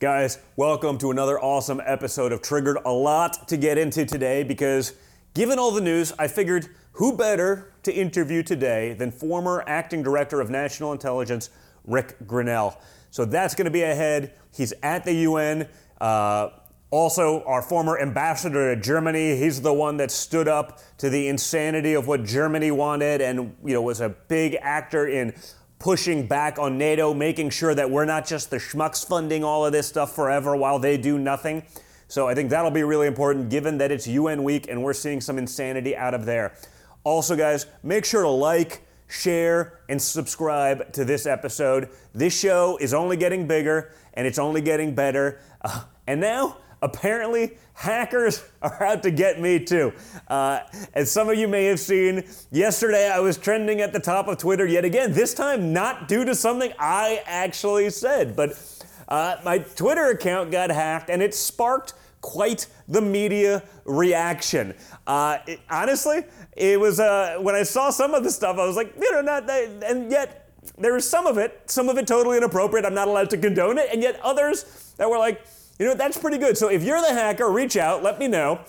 Guys, welcome to another awesome episode of Triggered. A lot to get into today because, given all the news, I figured who better to interview today than former acting director of national intelligence, Ric Grenell. So that's going to be ahead. He's at the UN. Uh, also, our former ambassador to Germany, he's the one that stood up to the insanity of what Germany wanted and you know was a big actor in pushing back on NATO, making sure that we're not just the schmucks funding all of this stuff forever while they do nothing. So I think that'll be really important given that it's UN week and we're seeing some insanity out of there. Also, guys, make sure to like, share, and subscribe to this episode. This show is only getting bigger and it's only getting better. Uh, and now, apparently hackers are out to get me too. Uh, as some of you may have seen, yesterday I was trending at the top of Twitter yet again, this time not due to something I actually said, but uh, my Twitter account got hacked and it sparked quite the media reaction. Uh, it, honestly, it was uh, when I saw some of the stuff, I was like, you know, not that, and yet there was some of it, some of it totally inappropriate. I'm not allowed to condone it, and yet others that were like, you know, that's pretty good. So if you're the hacker, reach out, let me know.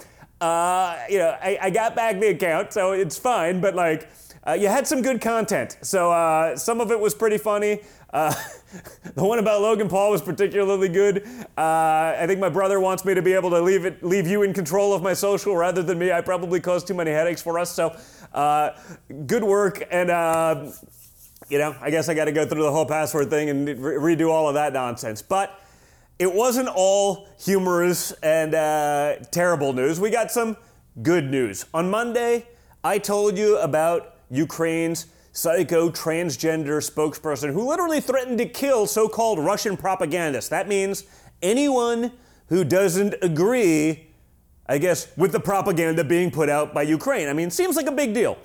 Uh, you know, I, I, got back the account, so it's fine, but like, uh, you had some good content. So uh, some of it was pretty funny. Uh, the one about Logan Paul was particularly good. Uh, I think my brother wants me to be able to leave it, leave you in control of my social rather than me. I probably caused too many headaches for us. So, uh, good work, and you know, I guess I got to go through the whole password thing and re- redo all of that nonsense. But it wasn't all humorous and uh, terrible news. We got some good news. On Monday, I told you about Ukraine's psycho transgender spokesperson who literally threatened to kill so called Russian propagandists. That means anyone who doesn't agree, I guess, with the propaganda being put out by Ukraine. I mean, seems like a big deal.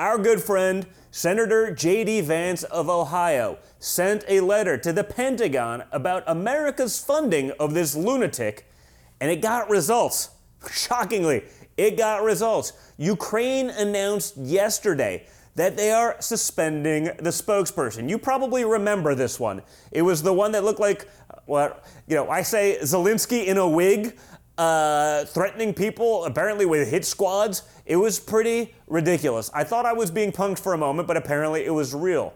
Our good friend, Senator J.D. Vance of Ohio, sent a letter to the Pentagon about America's funding of this lunatic, and it got results. Shockingly, it got results. Ukraine announced yesterday that they are suspending the spokesperson. You probably remember this one. It was the one that looked like, uh, well, you know, I say Zelensky in a wig uh, threatening people, apparently with hit squads. It was pretty ridiculous. I thought I was being punked for a moment, but apparently it was real.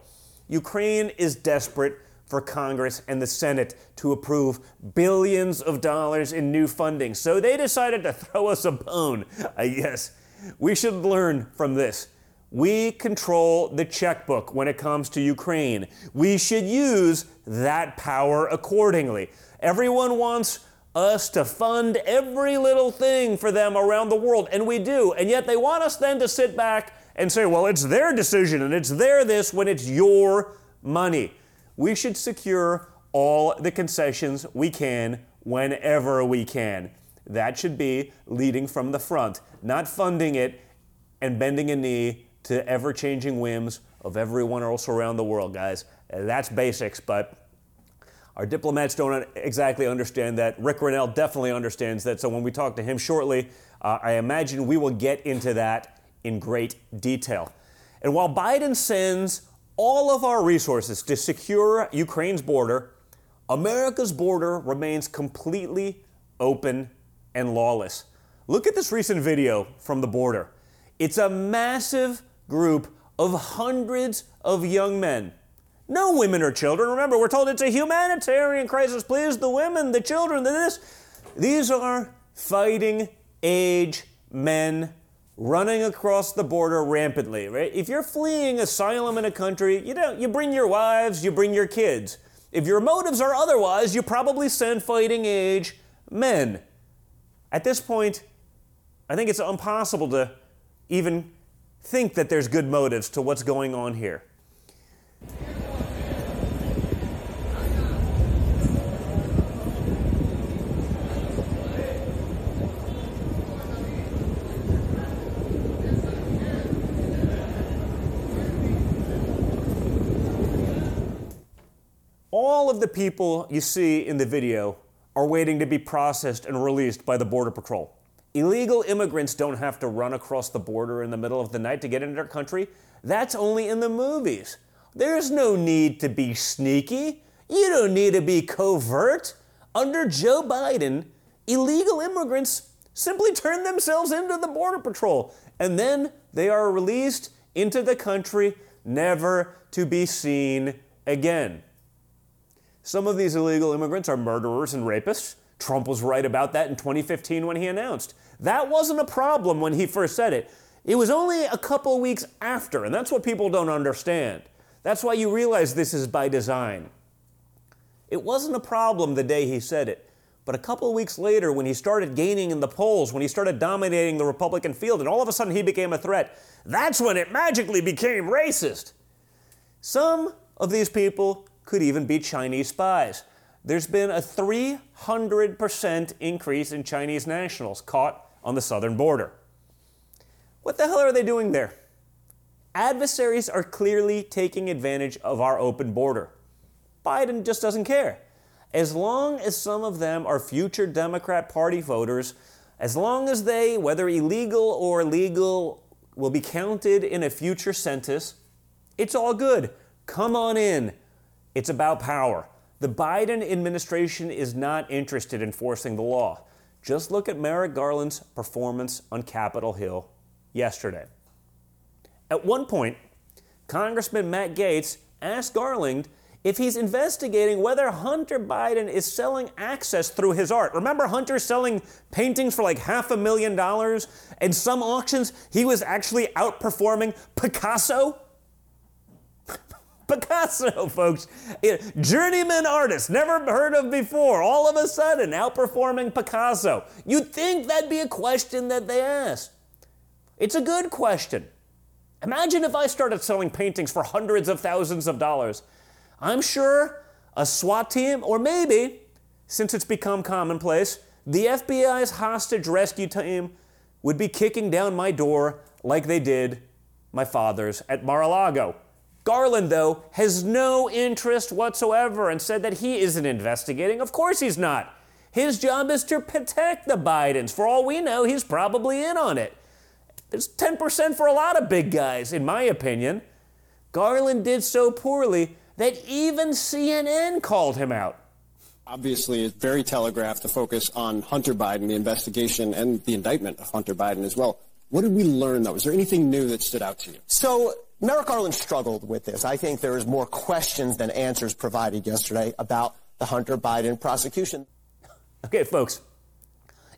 Ukraine is desperate for Congress and the Senate to approve billions of dollars in new funding. So they decided to throw us a bone. I guess we should learn from this. We control the checkbook when it comes to Ukraine. We should use that power accordingly. Everyone wants us to fund every little thing for them around the world, and we do. And yet they want us then to sit back and say, well, it's their decision and it's their this when it's your money. We should secure all the concessions we can whenever we can. That should be leading from the front, not funding it and bending a knee to ever changing whims of everyone else around the world, guys. That's basics, but our diplomats don't exactly understand that. Ric Grenell definitely understands that. So when we talk to him shortly, uh, I imagine we will get into that in great detail. And while Biden sends all of our resources to secure Ukraine's border, America's border remains completely open and lawless. Look at this recent video from the border. It's a massive group of hundreds of young men no women or children. Remember, we're told it's a humanitarian crisis. Please, the women, the children, the this. These are fighting age men running across the border rampantly, right? If you're fleeing asylum in a country, you don't you bring your wives, you bring your kids. If your motives are otherwise, you probably send fighting age men. At this point, I think it's impossible to even think that there's good motives to what's going on here. All of the people you see in the video are waiting to be processed and released by the Border Patrol. Illegal immigrants don't have to run across the border in the middle of the night to get into our country. That's only in the movies. There's no need to be sneaky. You don't need to be covert. Under Joe Biden, illegal immigrants simply turn themselves into the Border Patrol and then they are released into the country never to be seen again. Some of these illegal immigrants are murderers and rapists. Trump was right about that in 2015 when he announced. That wasn't a problem when he first said it. It was only a couple weeks after, and that's what people don't understand. That's why you realize this is by design. It wasn't a problem the day he said it. But a couple weeks later, when he started gaining in the polls, when he started dominating the Republican field, and all of a sudden he became a threat, that's when it magically became racist. Some of these people could even be Chinese spies. There's been a 300% increase in Chinese nationals caught on the southern border. What the hell are they doing there? Adversaries are clearly taking advantage of our open border. Biden just doesn't care. As long as some of them are future Democrat Party voters, as long as they, whether illegal or legal, will be counted in a future census, it's all good. Come on in. It's about power. The Biden administration is not interested in forcing the law. Just look at Merrick Garland's performance on Capitol Hill yesterday. At one point, Congressman Matt Gaetz asked Garland if he's investigating whether Hunter Biden is selling access through his art. Remember Hunter selling paintings for like half a million dollars? And some auctions, he was actually outperforming Picasso? Picasso, folks. Journeyman artist, never heard of before, all of a sudden outperforming Picasso. You'd think that'd be a question that they ask. It's a good question. Imagine if I started selling paintings for hundreds of thousands of dollars. I'm sure a SWAT team, or maybe, since it's become commonplace, the FBI's hostage rescue team would be kicking down my door like they did my father's at Mar a Lago. Garland, though, has no interest whatsoever and said that he isn't investigating. Of course he's not. His job is to protect the Bidens. For all we know, he's probably in on it. It's 10% for a lot of big guys, in my opinion. Garland did so poorly that even CNN called him out. Obviously, it's very telegraphed the focus on Hunter Biden, the investigation, and the indictment of Hunter Biden as well. What did we learn, though? Is there anything new that stood out to you? So, Merrick Garland struggled with this. I think there is more questions than answers provided yesterday about the Hunter Biden prosecution. Okay, folks,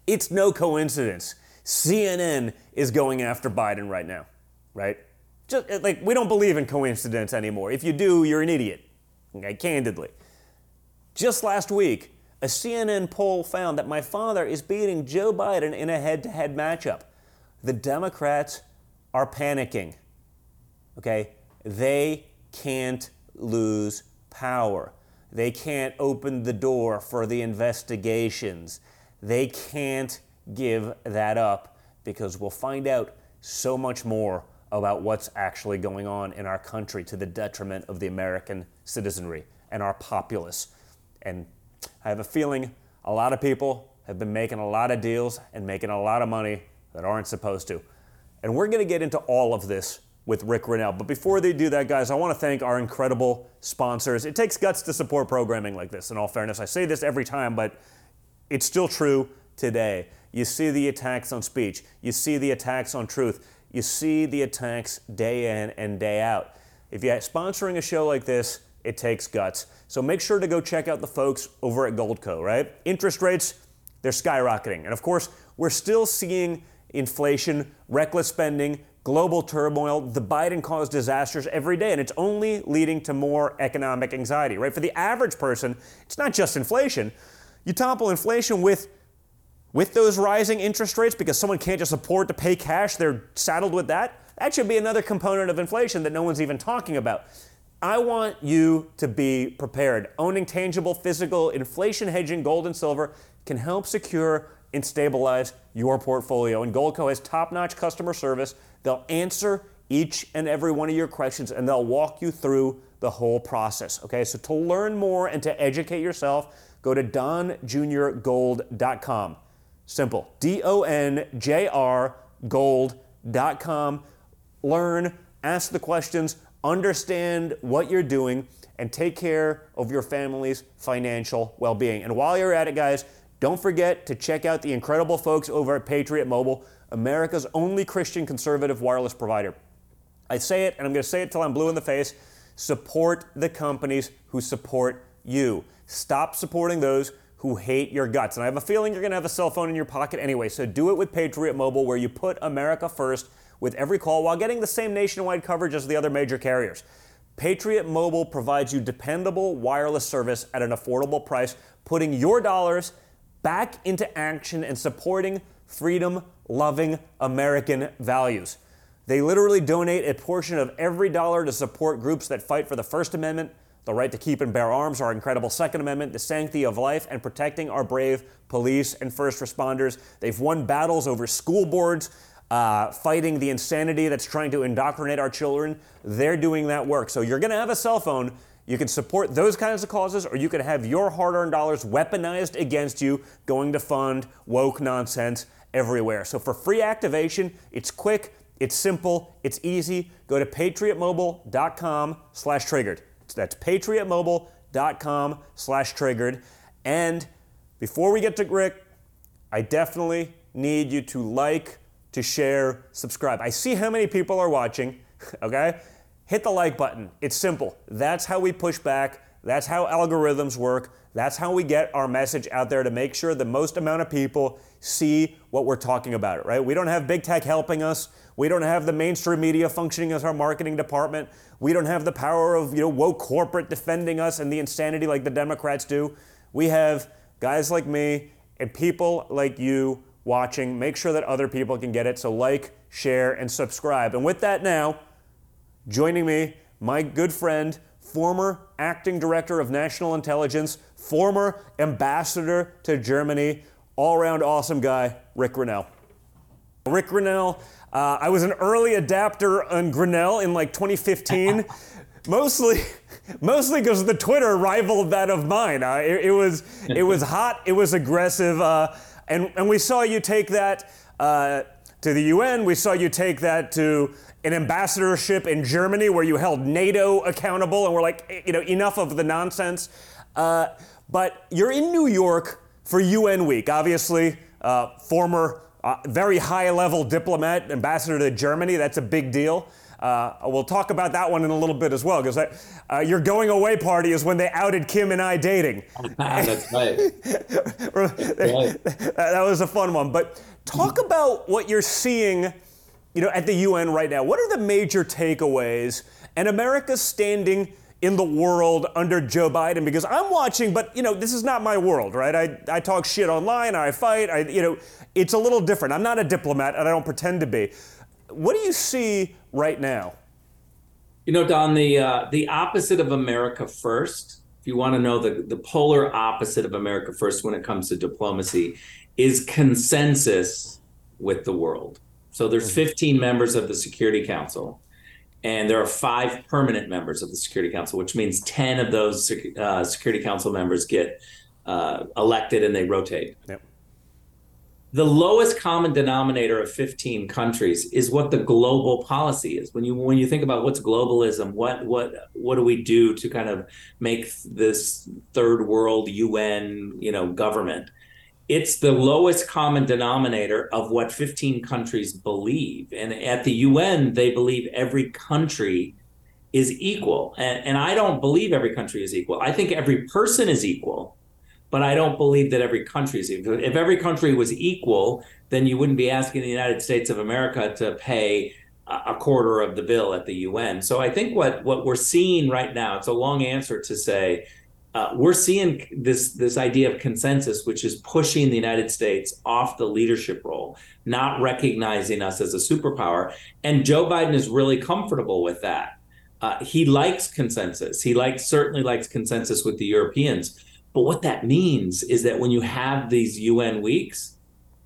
it's no coincidence. CNN is going after Biden right now, right? Just uh, like we don't believe in coincidence anymore. If you do, you're an idiot. Okay, candidly. Just last week, a CNN poll found that my father is beating Joe Biden in a head-to-head matchup. The Democrats are panicking. Okay? They can't lose power. They can't open the door for the investigations. They can't give that up because we'll find out so much more about what's actually going on in our country to the detriment of the American citizenry and our populace. And I have a feeling a lot of people have been making a lot of deals and making a lot of money that aren't supposed to. And we're going to get into all of this with Ric Grenell. But before they do that, guys, I want to thank our incredible sponsors. It takes guts to support programming like this, in all fairness. I say this every time, but it's still true today. You see the attacks on speech, you see the attacks on truth. You see the attacks day in and day out. If you're sponsoring a show like this, it takes guts. So make sure to go check out the folks over at Goldco, right? Interest rates, they're skyrocketing. And of course, we're still seeing inflation, reckless spending, global turmoil. The Biden caused disasters every day, and it's only leading to more economic anxiety, right? For the average person, it's not just inflation. You topple inflation with with those rising interest rates because someone can't just afford to pay cash, they're saddled with that. That should be another component of inflation that no one's even talking about. I want you to be prepared. Owning tangible, physical, inflation hedging gold and silver can help secure and stabilize your portfolio. And Goldco has top notch customer service. They'll answer each and every one of your questions and they'll walk you through the whole process. Okay, so to learn more and to educate yourself, go to donjrgold.com. Simple. D O N J R gold.com. Learn, ask the questions, understand what you're doing, and take care of your family's financial well being. And while you're at it, guys, don't forget to check out the incredible folks over at Patriot Mobile, America's only Christian conservative wireless provider. I say it, and I'm going to say it till I'm blue in the face support the companies who support you. Stop supporting those who hate your guts. And I have a feeling you're going to have a cell phone in your pocket anyway, so do it with Patriot Mobile, where you put America first with every call while getting the same nationwide coverage as the other major carriers. Patriot Mobile provides you dependable wireless service at an affordable price, putting your dollars back into action and supporting freedom loving American values. They literally donate a portion of every dollar to support groups that fight for the First Amendment, the right to keep and bear arms, our incredible Second Amendment, the sanctity of life, and protecting our brave police and first responders. They've won battles over school boards, uh, fighting the insanity that's trying to indoctrinate our children. They're doing that work. So you're going to have a cell phone. You can support those kinds of causes, or you can have your hard earned dollars weaponized against you going to fund woke nonsense everywhere. So for free activation, it's quick, it's simple, it's easy. Go to patriotmobile.com slash triggered. That's patriotmobile.com slash triggered. And before we get to Ric, I definitely need you to like, to share, subscribe. I see how many people are watching, okay? Hit the like button. It's simple. That's how we push back. That's how algorithms work. That's how we get our message out there to make sure the most amount of people see what we're talking about, right? We don't have big tech helping us. We don't have the mainstream media functioning as our marketing department. We don't have the power of, you know, woke corporate defending us and the insanity like the Democrats do. We have guys like me and people like you watching. Make sure that other people can get it. So like, share, and subscribe. And with that now, joining me, my good friend, former acting director of national intelligence, former ambassador to Germany, all around awesome guy, Ric Grenell. Ric Grenell, uh, I was an early adapter on Grenell in like 2015, mostly. Mostly because the Twitter rivaled that of mine. Uh, it, it, was it was hot, it was aggressive, uh, and and we saw you take that uh, to the UN. We saw you take that to an ambassadorship in Germany where you held NATO accountable, and we're like, eh, you know, enough of the nonsense. Uh, but you're in New York for UN Week, obviously. Uh, former uh, very high level diplomat, ambassador to Germany. That's a big deal. Uh, we'll talk about that one in a little bit as well, because uh, your going away party is when they outed Kim and I dating. That's right. that was a fun one. But talk about what you're seeing, you know, at the UN right now. What are the major takeaways? And America's standing in the world under Joe Biden because I'm watching, but you know, this is not my world, right? I, I talk shit online, I fight, I you know, it's a little different. I'm not a diplomat and I don't pretend to be. What do you see right now? You know, Don, the uh, the opposite of America first, if you want to know the, the polar opposite of America first when it comes to diplomacy, is consensus with the world. So there's mm-hmm. 15 members of the Security Council and there are five permanent members of the Security Council, which means 10 of those uh, Security Council members get uh, elected and they rotate. Yep. The lowest common denominator of 15 countries is what the global policy is. When you when you think about what's globalism, what what what do we do to kind of make this third world UN you know government? It's the lowest common denominator of what 15 countries believe. And at the UN, they believe every country is equal. And, and I don't believe every country is equal. I think every person is equal, but I don't believe that every country is equal. If every country was equal, then you wouldn't be asking the United States of America to pay a quarter of the bill at the UN. So I think what what we're seeing right now, it's a long answer to say uh, we're seeing this this idea of consensus, which is pushing the United States off the leadership role, not recognizing us as a superpower. And Joe Biden is really comfortable with that. Uh, he likes consensus. He likes certainly likes consensus with the Europeans. But what that means is that when you have these UN weeks,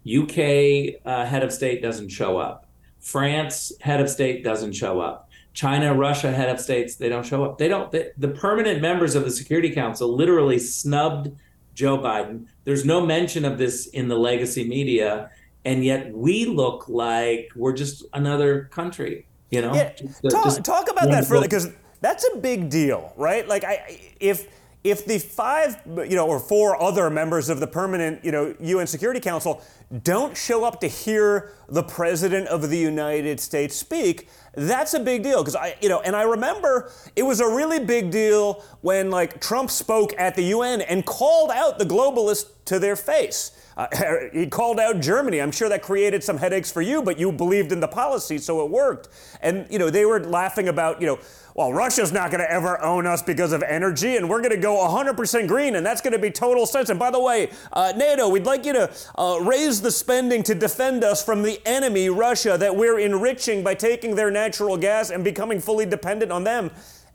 UK uh, head of state doesn't show up, France head of state doesn't show up. China, Russia, head of states, they don't show up. They don't. They, the permanent members of the Security Council literally snubbed Joe Biden. There's no mention of this in the legacy media, and yet we look like we're just another country. You know, yeah. Uh, talk, talk about that further because That's a big deal, right? Like, I, if if the five, you know, or four other members of the permanent, you know, UN Security Council don't show up to hear the president of the United States speak, that's a big deal because I, you know, and I remember it was a really big deal when like Trump spoke at the UN and called out the globalists to their face. Uh, he called out Germany. I'm sure that created some headaches for you, but you believed in the policy, so it worked. And you know, they were laughing about, you know, well, Russia's not going to ever own us because of energy, and we're going to go 100% green, and that's going to be total sense. And by the way, uh, NATO, we'd like you to uh, raise the spending to defend us from the enemy, Russia, that we're enriching by taking their natural gas and becoming fully dependent on them.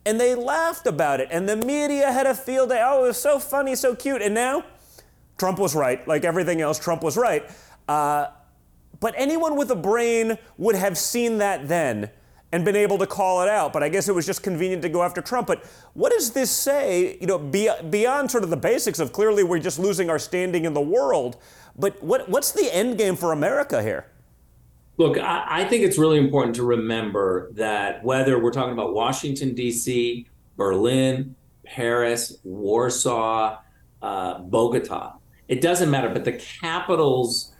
And they laughed about it, and the media had a field day. Oh, it was so funny, so cute. And now, Trump was right. Like everything else, Trump was right. Uh, but anyone with a brain would have seen that then and been able to call it out. But I guess it was just convenient to go after Trump. But what does this say, you know, beyond sort of the basics of clearly we're just losing our standing in the world? But what, what's the end game for America here? Look, I, I think it's really important to remember that whether we're talking about Washington, D.C., Berlin, Paris, Warsaw, uh, Bogota, it doesn't matter. But the capitals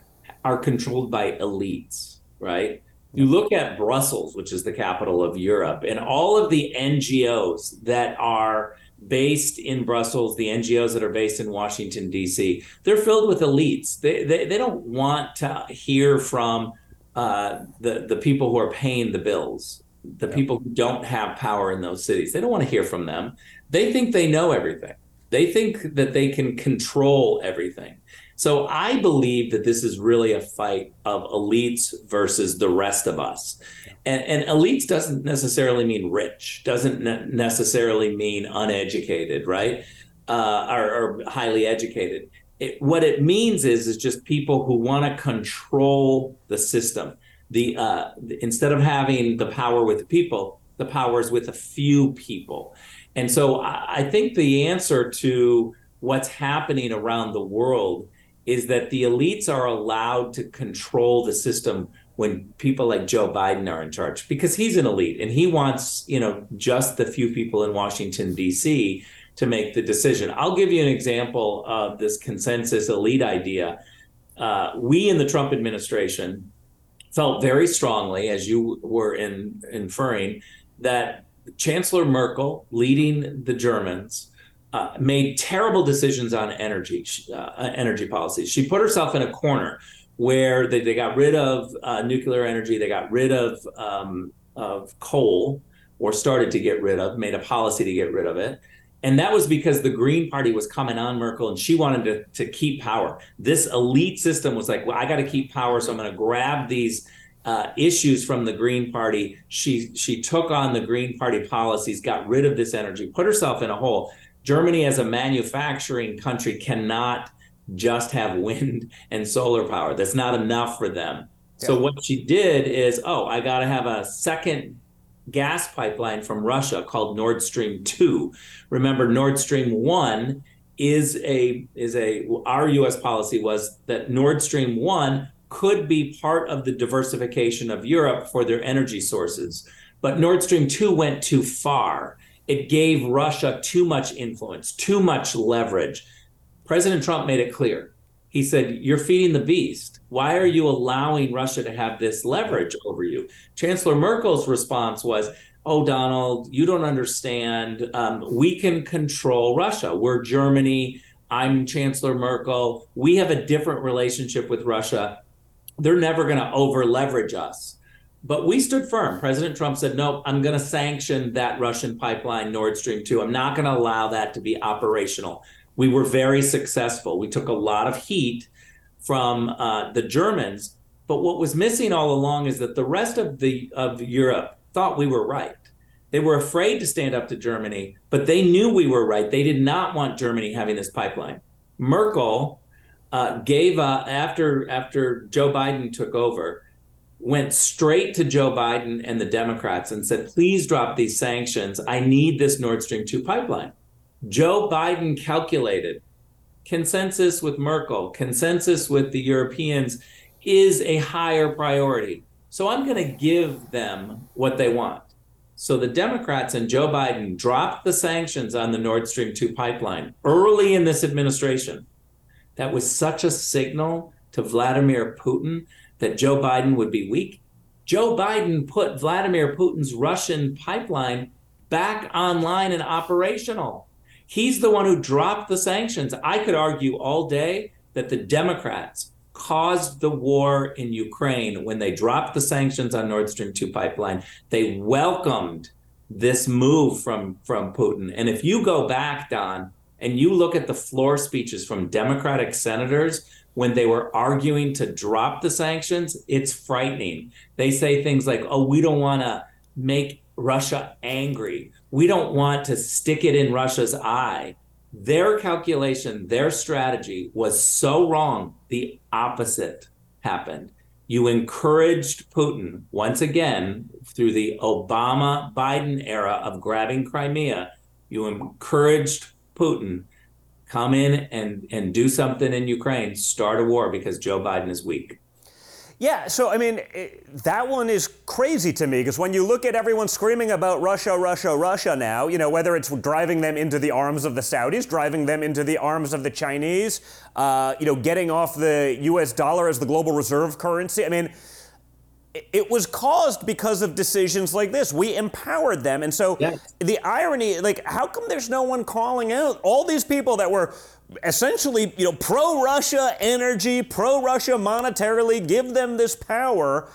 are controlled by elites, right? You look at Brussels, which is the capital of Europe, and all of the NGOs that are based in Brussels, the NGOs that are based in Washington, D.C., they're filled with elites. They, they, they don't want to hear from uh, the, the people who are paying the bills, the yeah. people who don't have power in those cities. They don't want to hear from them. They think they know everything, they think that they can control everything. So I believe that this is really a fight of elites versus the rest of us. And, and elites doesn't necessarily mean rich, doesn't ne- necessarily mean uneducated, right? Uh, or, or highly educated. It, what it means is is just people who want to control the system. The uh, instead of having the power with the people, the power is with a few people. And so I, I think the answer to what's happening around the world is that the elites are allowed to control the system when people like Joe Biden are in charge because he's an elite and he wants, you know, just the few people in Washington D.C. to make the decision. I'll give you an example of this consensus elite idea. Uh, we in the Trump administration felt very strongly, as you were in, inferring, that Chancellor Merkel leading the Germans uh, made terrible decisions on energy uh, energy policies. She put herself in a corner where they, they got rid of uh, nuclear energy, they got rid of um, of coal, or started to get rid of, made a policy to get rid of it. And that was because the Green Party was coming on Merkel and she wanted to, to keep power. This elite system was like, well, I got to keep power, so I'm going to grab these uh, issues from the Green Party. She she took on the Green Party policies, got rid of this energy, put herself in a hole. Germany, as a manufacturing country, cannot just have wind and solar power. That's not enough for them. Yeah. So what she did is, oh, I got to have a second gas pipeline from Russia called Nord Stream 2. Remember Nord Stream 1 is a is a our US policy was that Nord Stream 1 could be part of the diversification of Europe for their energy sources. But Nord Stream 2 went too far it gave Russia too much influence, too much leverage. President Trump made it clear. He said, You're feeding the beast. Why are you allowing Russia to have this leverage over you? Chancellor Merkel's response was, Oh, Donald, you don't understand. Um, we can control Russia. We're Germany. I'm Chancellor Merkel. We have a different relationship with Russia. They're never going to over leverage us. But we stood firm. President Trump said, no, I'm going to sanction that Russian pipeline, Nord Stream 2. I'm not going to allow that to be operational. We were very successful. We took a lot of heat from uh, the Germans. But what was missing all along is that the rest of the of Europe thought we were right. They were afraid to stand up to Germany, but they knew we were right. They did not want Germany having this pipeline. Merkel uh, gave after after Joe Biden took over went straight to Joe Biden and the Democrats and said, please drop these sanctions. I need this Nord Stream 2 pipeline. Joe Biden calculated consensus with Merkel, consensus with the Europeans is a higher priority. So I'm going to give them what they want. So the Democrats and Joe Biden dropped the sanctions on the Nord Stream 2 pipeline early in this administration. That was such a signal to Vladimir Putin that Joe Biden would be weak. Joe Biden put Vladimir Putin's Russian pipeline back online and operational. He's the one who dropped the sanctions. I could argue all day that the Democrats caused the war in Ukraine when they dropped the sanctions on Nord Stream 2 pipeline. They welcomed this move from from Putin. And if you go back, Don, and you look at the floor speeches from Democratic senators when they were arguing to drop the sanctions, it's frightening. They say things like, "Oh, we don't want to make Russia angry. We don't want to stick it in Russia's eye." Their calculation, their strategy was so wrong. The opposite happened. You encouraged Putin once again through the Obama Biden era of grabbing Crimea. You encouraged Putin come in and and do something in Ukraine, start a war because Joe Biden is weak. Yeah, so I mean, it, that one is crazy to me because when you look at everyone screaming about Russia, Russia, Russia now, you know, whether it's driving them into the arms of the Saudis, driving them into the arms of the Chinese, uh, you know, getting off the US dollar as the global reserve currency, I mean, it was caused because of decisions like this. We empowered them. And so yes. the irony, like, how come there's no one calling out all these people that were essentially, you know, pro-Russia energy, pro-Russia monetarily, give them this power.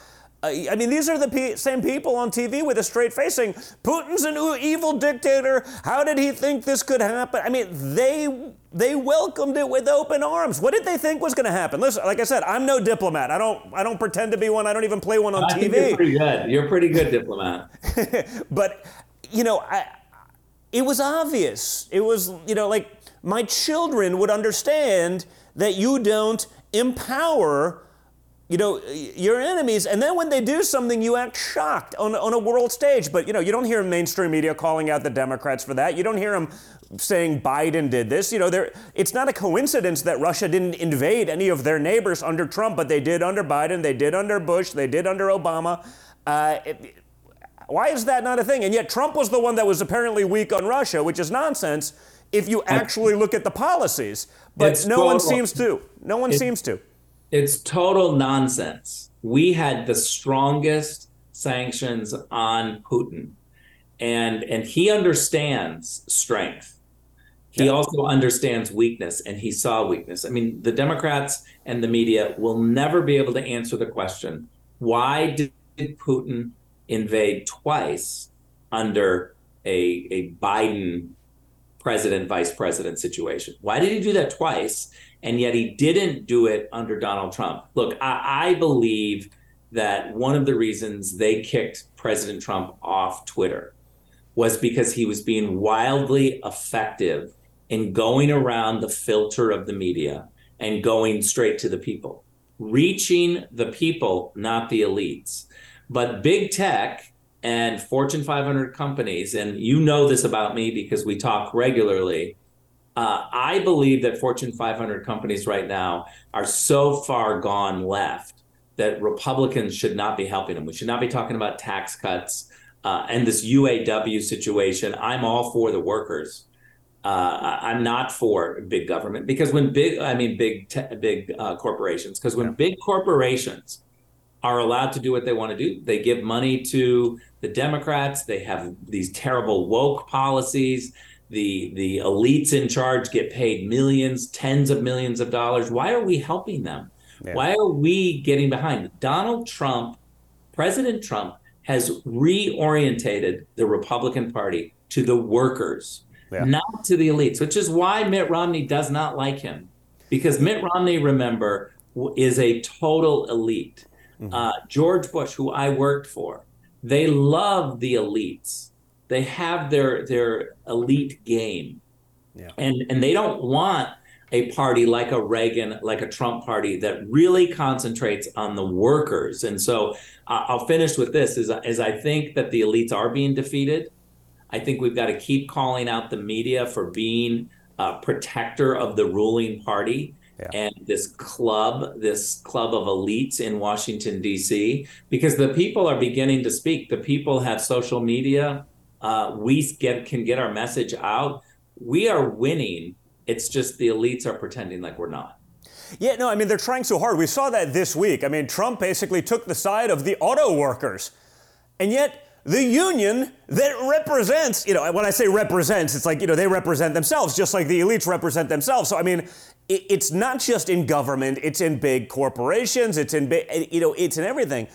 Uh, I mean, these are the pe- same people on TV with a straight face saying, Putin's an evil dictator. How did he think this could happen? I mean, they they welcomed it with open arms. What did they think was going to happen? Listen, like I said, I'm no diplomat. I don't I don't pretend to be one. I don't even play one on I TV. you're pretty good. You're a pretty good diplomat. but you know, I, it was obvious. It was you know like my children would understand that you don't empower you know your enemies and then when they do something you act shocked on, on a world stage but you know you don't hear mainstream media calling out the democrats for that you don't hear them saying biden did this you know there it's not a coincidence that russia didn't invade any of their neighbors under trump but they did under biden they did under bush they did under obama uh, it, why is that not a thing and yet trump was the one that was apparently weak on russia which is nonsense if you actually look at the policies. But it's no total, one seems to. No one seems to. It's total nonsense. We had the strongest sanctions on Putin, and and he understands strength. He yeah. also understands weakness, and he saw weakness. I mean, the Democrats and the media will never be able to answer the question: Why did Putin invade twice under a a Biden president vice president situation. Why did he do that twice? And yet he didn't do it under Donald Trump. Look, I, I believe that one of the reasons they kicked President Trump off Twitter was because he was being wildly effective in going around the filter of the media and going straight to the people, reaching the people, not the elites. But big tech and Fortune 500 companies, and you know this about me because we talk regularly. Uh, I believe that Fortune 500 companies right now are so far gone left that Republicans should not be helping them. We should not be talking about tax cuts uh, and this UAW situation. I'm all for the workers. Uh, I'm not for big government because when big, I mean big, te- big uh, corporations. Because when yeah. big corporations are allowed to do what they want to do, they give money to the Democrats. They have these terrible woke policies. The the elites in charge get paid millions, tens of millions of dollars. Why are we helping them? Yeah. Why are we getting behind? Donald Trump, President Trump, has reorientated the Republican Party to the workers, yeah. not to the elites, which is why Mitt Romney does not like him. Because Mitt Romney, remember, is a total elite. Mm-hmm. Uh, George Bush, who I worked for, they love the elites. They have their their elite game, yeah. and and they don't want a party like a Reagan, like a Trump party that really concentrates on the workers. And so uh, I'll finish with this: is is I think that the elites are being defeated. I think we've got to keep calling out the media for being a protector of the ruling party yeah. and this club, this club of elites in Washington, D.C., because the people are beginning to speak. The people have social media. Uh, we get can get our message out. We are winning. It's just the elites are pretending like we're not. Yeah, no, I mean, they're trying so hard. We saw that this week. I mean, Trump basically took the side of the auto workers. And yet, the union that represents, you know, when I say represents, it's like, you know, they represent themselves just like the elites represent themselves. So, I mean, it's not just in government, it's in big corporations, it's in, big, you know, it's in everything.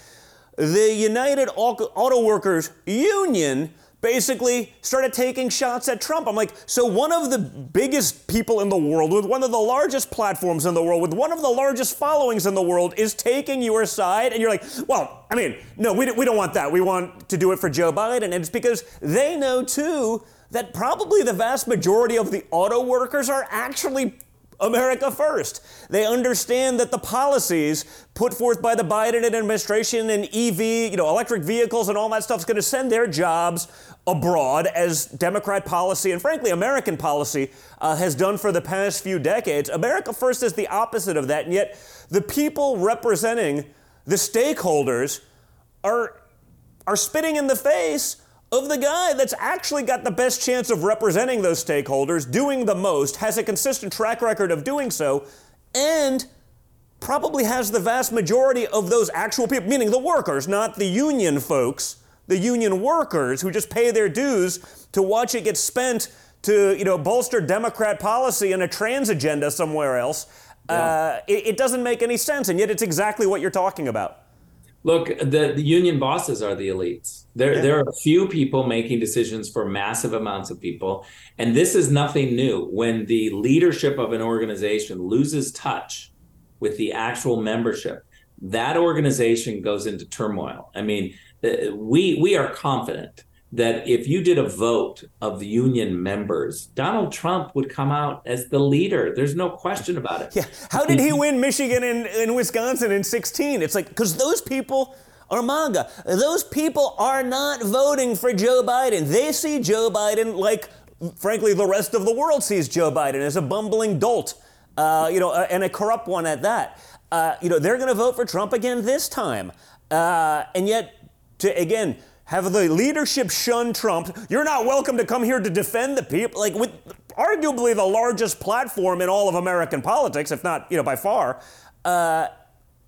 The United Auto Workers Union basically started taking shots at Trump. I'm like, so one of the biggest people in the world, with one of the largest platforms in the world, with one of the largest followings in the world, is taking your side. And you're like, well, I mean, no, we, we don't want that. We want to do it for Joe Biden. And it's because they know, too, that probably the vast majority of the auto workers are actually America first. They understand that the policies put forth by the Biden administration and EV, you know, electric vehicles and all that stuff is going to send their jobs abroad as Democrat policy and frankly American policy uh, has done for the past few decades. America first is the opposite of that, and yet the people representing the stakeholders are are spitting in the face of the guy that's actually got the best chance of representing those stakeholders, doing the most, has a consistent track record of doing so, and probably has the vast majority of those actual people, meaning the workers, not the union folks, the union workers who just pay their dues to watch it get spent to, you know, bolster Democrat policy and a trans agenda somewhere else. Yeah. Uh, it, it doesn't make any sense, and yet it's exactly what you're talking about. Look, the, the union bosses are the elites. There, yeah. there are a few people making decisions for massive amounts of people. And this is nothing new. When the leadership of an organization loses touch with the actual membership, that organization goes into turmoil. I mean, uh, we we are confident that if you did a vote of the union members, Donald Trump would come out as the leader. There's no question about it. Yeah. How did he win Michigan and, and Wisconsin in 16? It's like, because those people are MAGA. Those people are not voting for Joe Biden. They see Joe Biden like, frankly, the rest of the world sees Joe Biden as a bumbling dolt, uh, you know, and a corrupt one at that. Uh, you know, they're going to vote for Trump again this time. Uh, and yet, to again, have the leadership shunned Trump. You're not welcome to come here to defend the people. Like with arguably the largest platform in all of American politics, if not you know by far. Uh,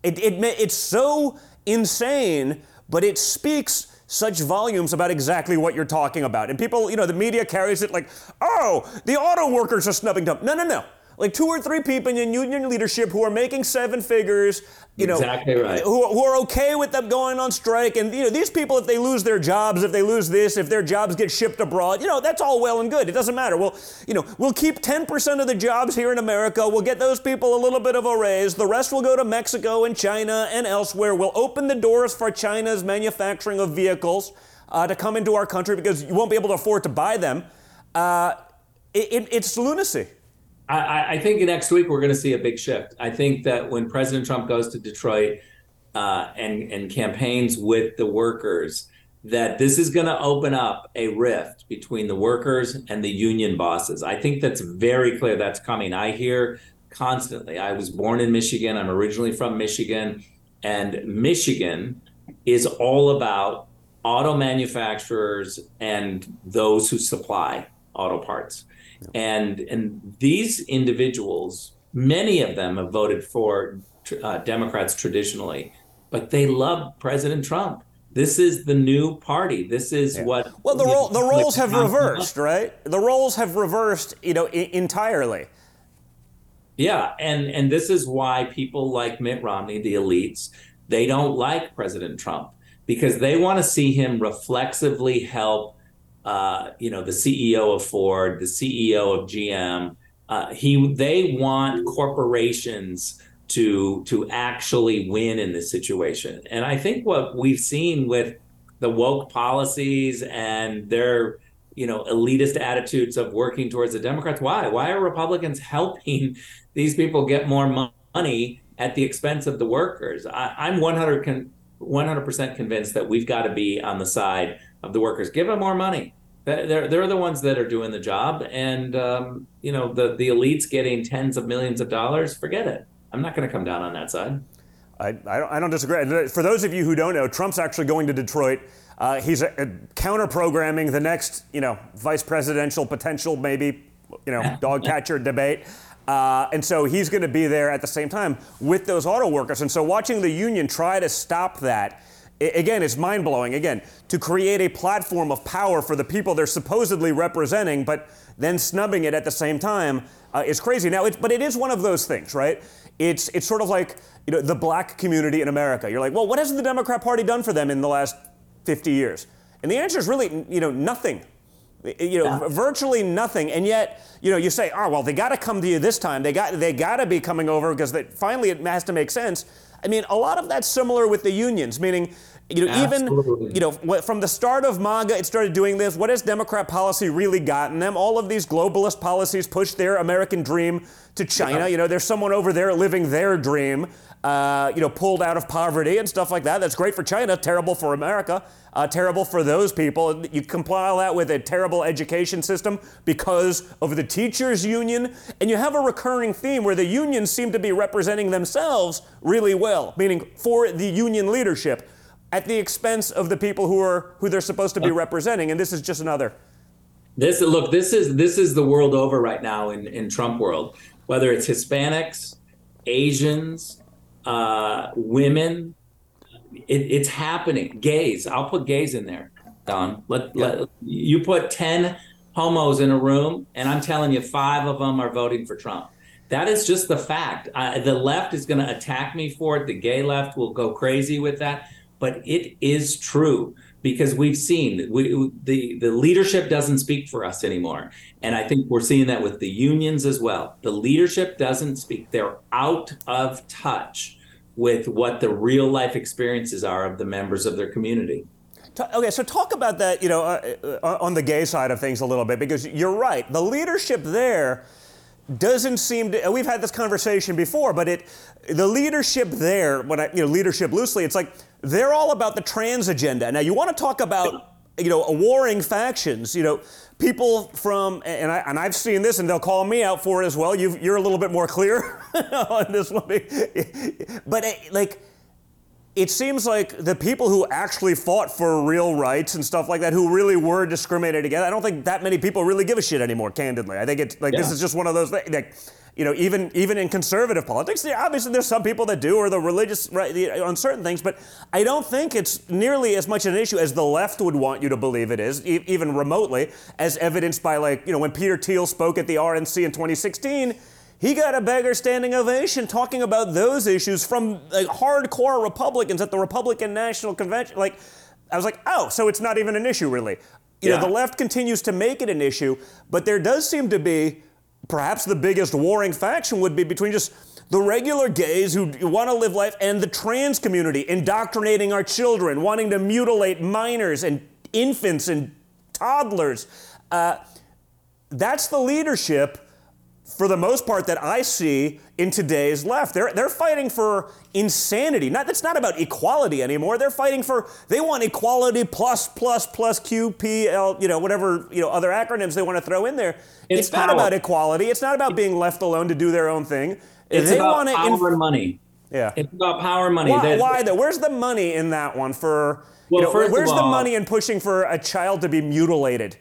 it, it it's so insane, but it speaks such volumes about exactly what you're talking about. And people, you know, the media carries it like, oh, the auto workers are snubbing Trump. No, no, no like two or three people in union leadership who are making seven figures, you know, exactly right. who, who are okay with them going on strike. And, you know, these people, if they lose their jobs, if they lose this, if their jobs get shipped abroad, you know, that's all well and good. It doesn't matter. We'll, you know, we'll keep 10% of the jobs here in America. We'll get those people a little bit of a raise. The rest will go to Mexico and China and elsewhere. We'll open the doors for China's manufacturing of vehicles uh, to come into our country because you won't be able to afford to buy them. Uh, it, it, it's lunacy. I, I think next week we're going to see a big shift. I think that when President Trump goes to Detroit uh, and and campaigns with the workers, that this is going to open up a rift between the workers and the union bosses. I think that's very clear. That's coming. I hear constantly. I was born in Michigan. I'm originally from Michigan, and Michigan is all about auto manufacturers and those who supply auto parts. And and these individuals, many of them have voted for uh, Democrats traditionally, but they love President Trump. This is the new party. This is yeah. what. Well, the role, the roles have reversed, right? The roles have reversed, you know, I- entirely. Yeah, and and this is why people like Mitt Romney, the elites, they don't like President Trump because they want to see him reflexively help uh, you know, the CEO of Ford, the CEO of GM. Uh, he they want corporations to to actually win in this situation. And I think what we've seen with the woke policies and their you know elitist attitudes of working towards the Democrats. Why? Why are Republicans helping these people get more money at the expense of the workers? I, am 100 100% convinced that we've got to be on the side of the workers. Give them more money. They're they're the ones that are doing the job, and um, you know the the elites getting tens of millions of dollars. Forget it. I'm not going to come down on that side. I, I, don't, I don't disagree. For those of you who don't know, Trump's actually going to Detroit. Uh, he's a, a counter programming the next, you know, vice presidential potential, maybe, you know, dog catcher debate. Uh, and so he's going to be there at the same time with those auto workers. And so watching the union try to stop that, again, it's mind blowing. Again, to create a platform of power for the people they're supposedly representing, but then snubbing it at the same time uh, is crazy. Now, but it is one of those things, right? It's it's sort of like you know the black community in America. You're like, well, what has the Democrat Party done for them in the last 50 years? And the answer is really, you know, nothing. You know, yeah. virtually nothing. And yet, you know, you say, oh, well, they got to come to you this time. They got they got to be coming over because they, finally it has to make sense. I mean, a lot of that's similar with the unions, meaning you know, Absolutely. even you know, from the start of MAGA, it started doing this. What has Democrat policy really gotten them? All of these globalist policies push their American dream to China. Yeah. You know, there's someone over there living their dream. Uh, you know, pulled out of poverty and stuff like that. That's great for China, terrible for America, uh, terrible for those people. You compile that with a terrible education system because of the teachers' union, and you have a recurring theme where the unions seem to be representing themselves really well, meaning for the union leadership at the expense of the people who are who they're supposed to be representing. And this is just another. This look, this is this is the world over right now in in Trump world. Whether it's Hispanics, Asians, uh, women, it, it's happening. Gays, I'll put gays in there. Don, let, yeah. let you put ten homos in a room, and I'm telling you, five of them are voting for Trump. That is just the fact. Uh, the left is going to attack me for it. The gay left will go crazy with that but it is true because we've seen we, the the leadership doesn't speak for us anymore and i think we're seeing that with the unions as well the leadership doesn't speak they're out of touch with what the real life experiences are of the members of their community Okay, so talk about that, you know, uh, uh, on the gay side of things a little bit, because you're right. The leadership there doesn't seem to. We've had this conversation before, but it, the leadership there, when I, you know, leadership loosely, it's like they're all about the trans agenda. Now, you want to talk about you know warring factions. You know, people from and I and I've seen this, and they'll call me out for it as well. you are a little bit more clear on this one, but eh, like. It seems like the people who actually fought for real rights and stuff like that, who really were discriminated against, I don't think that many people really give a shit anymore, candidly. I think it's like yeah. this is just one of those things. Like, you know, even even in conservative politics, yeah, obviously there's some people that do, or the religious right, the, on certain things, but I don't think it's nearly as much an issue as the left would want you to believe it is, e- even remotely, as evidenced by like, you know, when Peter Thiel spoke at the RNC in 2016. He got a beggar standing ovation talking about those issues from like, hardcore Republicans at the Republican National Convention. Like, I was like, oh, so it's not even an issue, really. You yeah. know, the left continues to make it an issue, but there does seem to be perhaps the biggest warring faction would be between just the regular gays who want to live life and the trans community, indoctrinating our children, wanting to mutilate minors and infants and toddlers. Uh, that's the leadership for the most part, that I see in today's left. They're, they're fighting for insanity. Not, that's not about equality anymore. They're fighting for, they want equality plus, plus, plus, Q, P, L, you know, whatever, you know, other acronyms they want to throw in there. It's, it's not about equality. It's not about being left alone to do their own thing. It's they about power inf- and money. Yeah. It's about power and money. Why, why though? Where's the money in that one for, well, you know, where's all, the money in pushing for a child to be mutilated?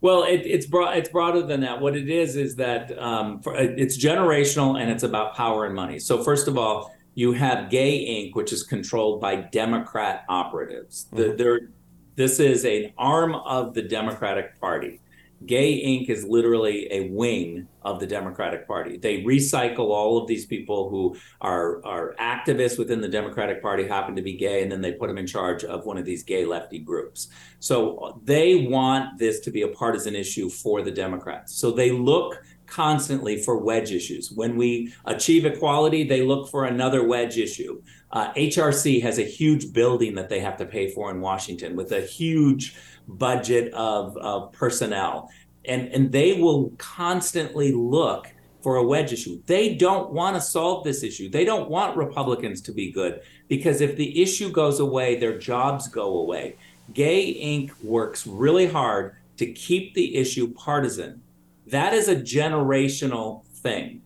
Well, it, it's broad. It's broader than that. What it is is that um, for, it's generational and it's about power and money. So first of all, you have Gay Inc., which is controlled by Democrat operatives. Mm-hmm. The, this is an arm of the Democratic Party. Gay Inc. is literally a wing of the Democratic Party. They recycle all of these people who are are activists within the Democratic Party, happen to be gay, and then they put them in charge of one of these gay lefty groups. So they want this to be a partisan issue for the Democrats. So they look constantly for wedge issues. When we achieve equality, they look for another wedge issue. Uh, HRC has a huge building that they have to pay for in Washington with a huge budget of, of personnel. And, and they will constantly look for a wedge issue. They don't want to solve this issue. They don't want Republicans to be good because if the issue goes away, their jobs go away. Gay Inc. works really hard to keep the issue partisan. That is a generational thing.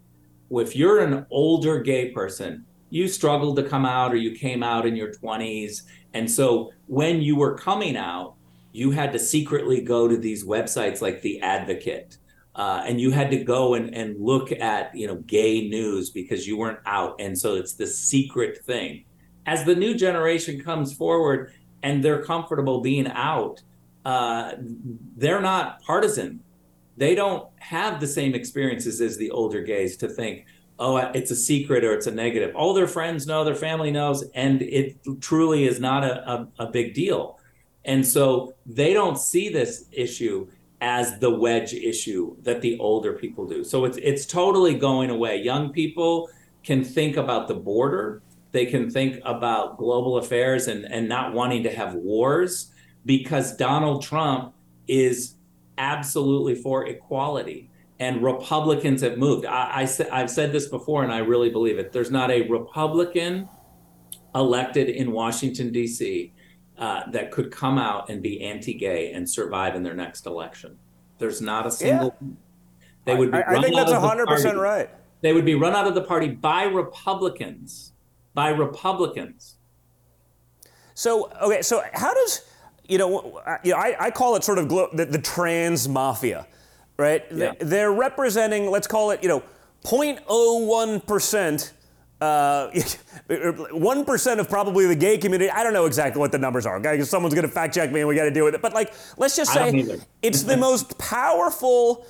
If you're an older gay person, you struggled to come out or you came out in your 20s. And so when you were coming out, you had to secretly go to these websites like The Advocate. Uh, and you had to go and, and look at you know gay news because you weren't out. And so it's the secret thing. As the new generation comes forward and they're comfortable being out uh, they're not partisan. They don't have the same experiences as the older gays to think oh it's a secret or it's a negative. All their friends know their family knows and it truly is not a, a, a big deal and so they don't see this issue as the wedge issue that the older people do. So it's it's totally going away. Young people can think about the border. They can think about global affairs and, and not wanting to have wars because Donald Trump is absolutely for equality. And Republicans have moved. I, I, I've said this before, and I really believe it. There's not a Republican elected in Washington, D.C uh, that could come out and be anti-gay and survive in their next election. There's not a single. Yeah. They would. Be I, I think that's hundred percent right. They would be run out of the party by Republicans. By Republicans. So okay, so how does you know? You know I, I call it sort of glo- the, the trans mafia, right? Yeah. They're representing, let's call it, you know, 0.01 percent uh, one percent of probably the gay community. I don't know exactly what the numbers are. Okay, someone's going to fact check me, and we got to deal with it. But like, let's just say it's the most powerful,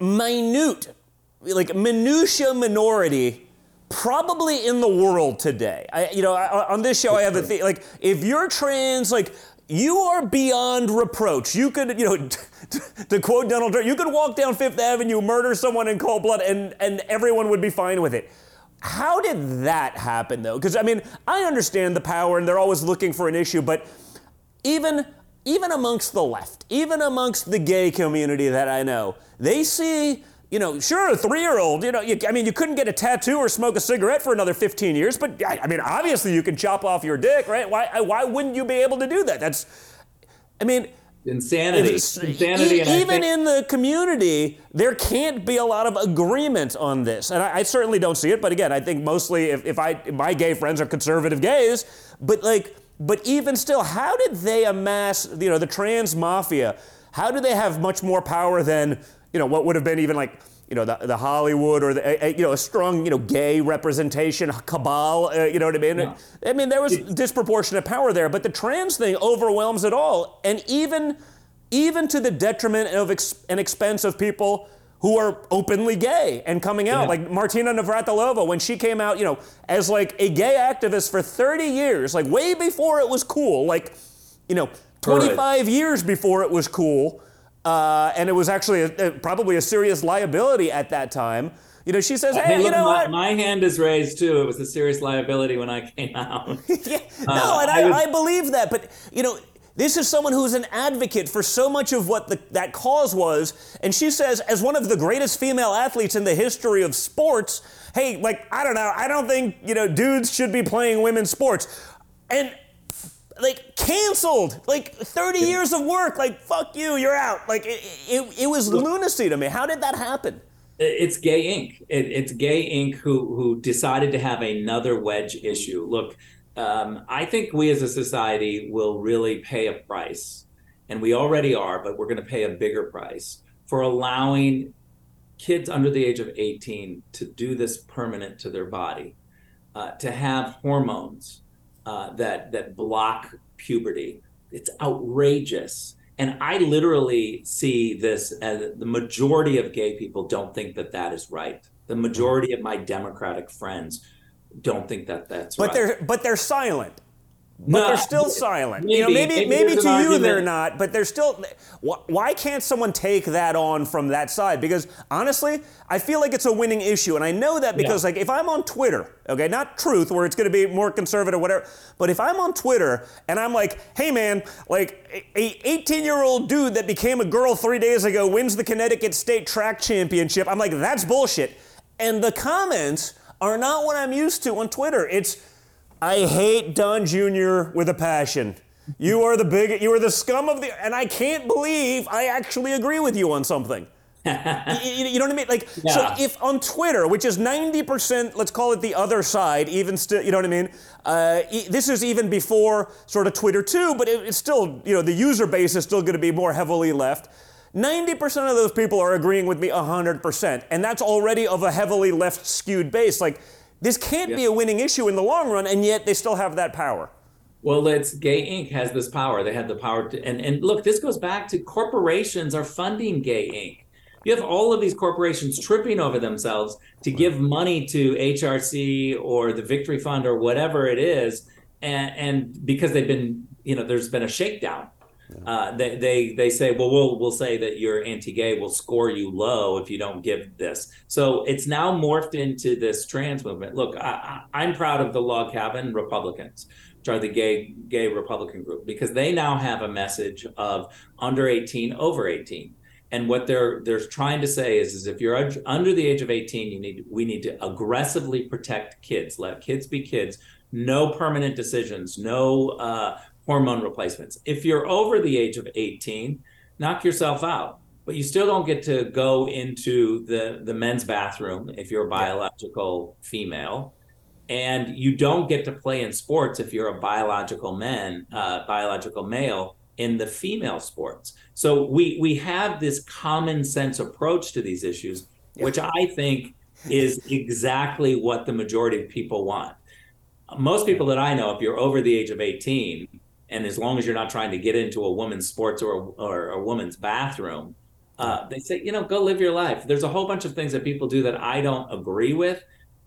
minute, like minutia minority. Probably in the world today. I, you know, I, on this show, I have the thing like, if you're trans, like, you are beyond reproach. You could, you know, to quote Donald Trump, you could walk down Fifth Avenue, murder someone in cold blood, and, and everyone would be fine with it. How did that happen, though? Because I mean, I understand the power, and they're always looking for an issue, but even even amongst the left, even amongst the gay community that I know, they see, you know, sure, a three-year-old, you know, you, I mean, you couldn't get a tattoo or smoke a cigarette for another 15 years, but I, I mean, obviously you can chop off your dick, right? Why why wouldn't you be able to do that? That's, I mean, insanity. insanity. E- even in the community, there can't be a lot of agreement on this, and I, I certainly don't see it. But again, I think mostly if, if I my gay friends are conservative gays, but like, but even still, how did they amass? You know, the trans mafia. How do they have much more power than you know what would have been even like you know, the, the Hollywood or the, a, you know, a strong, you know, gay representation, cabal, uh, you know what I mean? Yeah. I mean, there was disproportionate power there, but the trans thing overwhelms it all. And even, even to the detriment of ex- and expense of people who are openly gay and coming out, yeah. like Martina Navratilova, when she came out, you know, as like a gay activist for 30 years, like way before it was cool, like, you know, 25 right. years before it was cool uh, and it was actually a, a, probably a serious liability at that time. You know, she says, "Hey, hey you know my, what? My hand is raised too. It was a serious liability when I came out." yeah, no, uh, and I, I, would, I believe that, but you know, this is someone who's an advocate for so much of what the, that cause was. And she says, as one of the greatest female athletes in the history of sports, hey, like, I don't know, I don't think, you know, dudes should be playing women's sports. And like canceled. Like 30 years of work. Like fuck you you're out. Like it, it, it was lunacy to me. How did that happen? It's gay inc. It, it's gay inc who who decided to have another wedge issue. Look um, i think we as a society will really pay a price and we already are but we're going to pay a bigger price for allowing kids under the age of 18 to do this permanent to their body uh, to have hormones uh, that that block puberty. It's outrageous. And I literally see this as the majority of gay people don't think that that is right. The majority of my Democratic friends don't think that that's but right. they're but they're silent. But no, they're still silent. Maybe, you know, maybe maybe, maybe to you they're not, but they're still. Why can't someone take that on from that side? Because honestly, I feel like it's a winning issue, and I know that because yeah. like if I'm on Twitter, okay, not Truth, where it's going to be more conservative, whatever, but if I'm on Twitter and I'm like, hey man, like a 18 year old dude that became a girl three days ago wins the Connecticut State Track Championship, I'm like, that's bullshit, and the comments are not what I'm used to on Twitter. It's I hate Don Jr. with a passion. you are the big, you are the scum of the, and I can't believe I actually agree with you on something. you, you, know what I mean? Like, yeah. so if on Twitter, which is 90%, let's call it the other side, even still, you know what I mean? Uh, this is even before sort of Twitter too, but it, it's still, you know, the user base is still going to be more heavily left. 90% of those people are agreeing with me 100%. And that's already of a heavily left skewed base. Like, this can't yeah. be a winning issue in the long run, and yet they still have that power. Well, it's Gay Inc. has this power. They have the power to, and, and look, this goes back to corporations are funding Gay Inc. You have all of these corporations tripping over themselves to give money to HRC or the Victory Fund or whatever it is, and, and because they've been, you know, there's been a shakedown uh, they, they they say, well, we'll we'll say that you're anti-gay. We'll score you low if you don't give this. So it's now morphed into this trans movement. Look, I, am proud of the log cabin Republicans, which are the gay gay Republican group, because they now have a message of under 18, over 18. And what they're they're trying to say is, is if you're under the age of 18, you need we need to aggressively protect kids. Let kids be kids. No permanent decisions. No uh, hormone replacements. If you're over the age of 18, knock yourself out. But you still don't get to go into the, the men's bathroom if you're a biological female. And you don't get to play in sports if you're a biological man, uh, biological male in the female sports. So we we have this common sense approach to these issues, which I think is exactly what the majority of people want. Most people that I know, if you're over the age of 18, and as long as you're not trying to get into a woman's sports or or a woman's bathroom, uh, they say you know go live your life. There's a whole bunch of things that people do that I don't agree with,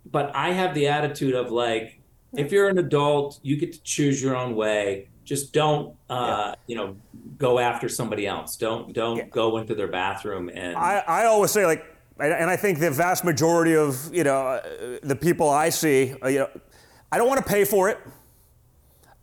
but I have the attitude of like if you're an adult, you get to choose your own way. Just don't uh, yeah. you know go after somebody else. Don't don't yeah. go into their bathroom and. I I always say like. And I think the vast majority of you know uh, the people I see, uh, you know, I don't want to pay for it.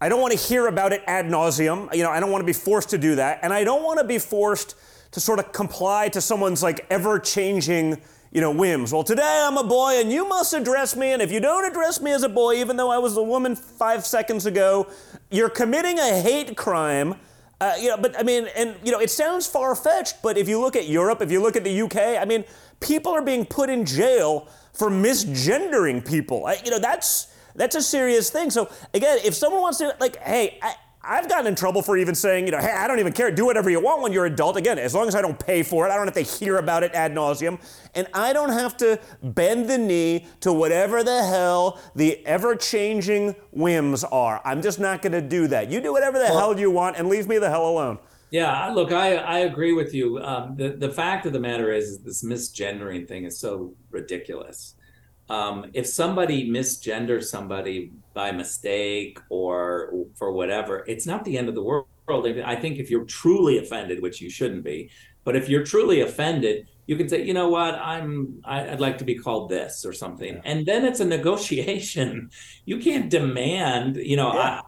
I don't want to hear about it ad nauseum. You know, I don't want to be forced to do that. And I don't want to be forced to sort of comply to someone's like ever changing, you know, whims. Well, today I'm a boy and you must address me. And if you don't address me as a boy, even though I was a woman five seconds ago, you're committing a hate crime. Uh, you know, but I mean, and you know, it sounds far fetched, but if you look at Europe, if you look at the UK, I mean, people are being put in jail for misgendering people. I, you know, that's that's a serious thing. So again, if someone wants to like, hey, I, I've gotten in trouble for even saying, you know, hey, I don't even care. Do whatever you want when you're adult. Again, as long as I don't pay for it, I don't have to hear about it ad nauseum. And I don't have to bend the knee to whatever the hell the ever changing whims are. I'm just not going to do that. You do whatever the well, hell you want and leave me the hell alone. Yeah, look, I, I agree with you. Um, the, the fact of the matter is, is this misgendering thing is so ridiculous um, if somebody misgenders somebody by mistake or for whatever, it's not the end of the world. I think if you're truly offended, which you shouldn't be, but if you're truly offended, you can say, you know what, I'm I, would like to be called this or something, yeah. and then it's a negotiation. You can't demand, you know, yeah.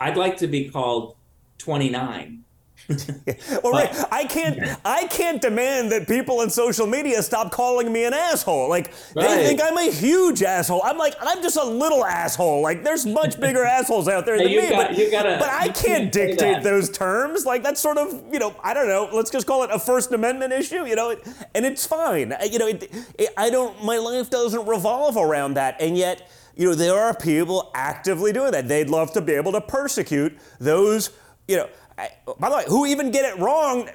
I, I'd like to be called 29 well, right. I can't. I can't demand that people on social media stop calling me an asshole. Like right. they think I'm a huge asshole. I'm like I'm just a little asshole. Like there's much bigger assholes out there hey, than me. Got, but, gotta, but I can't dictate those terms. Like that's sort of you know I don't know. Let's just call it a First Amendment issue. You know, and it's fine. You know, it, it, I don't. My life doesn't revolve around that, and yet you know there are people actively doing that. They'd love to be able to persecute those. You know by the way, who even get it wrong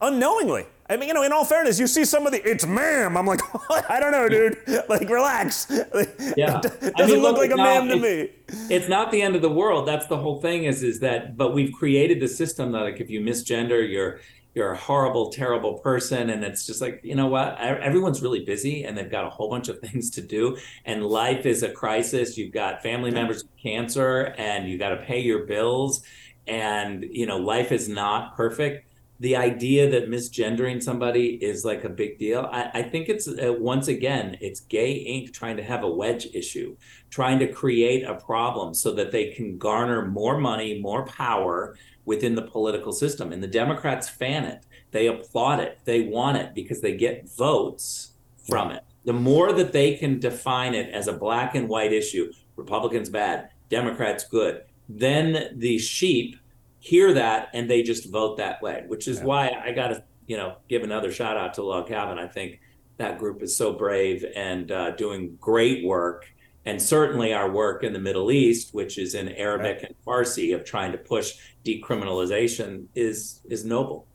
unknowingly. I mean, you know, in all fairness, you see some of the it's ma'am. I'm like, I don't know, dude. Like, relax. Yeah, doesn't I mean, look, look like a ma'am to me. It's not the end of the world. That's the whole thing. Is is that? But we've created the system that like if you misgender, you're you're a horrible, terrible person, and it's just like you know what? Everyone's really busy and they've got a whole bunch of things to do, and life is a crisis. You've got family members with cancer, and you got to pay your bills and you know life is not perfect. The idea that misgendering somebody is like a big deal i, I think it's uh, once again it's gay inc trying to have a wedge issue trying to create a problem so that they can garner more money more power within the political system and the democrats fan it. They applaud it. They want it because they get votes from it. The more that they can define it as a black and white issue republicans bad democrats good then the sheep hear that and they just vote that way, which is yeah. why I got to, you know, give another shout out to Log Cabin. I think that group is so brave and uh, doing great work. And certainly our work in the Middle East, which is in Arabic right. and Farsi, of trying to push decriminalization, is is noble.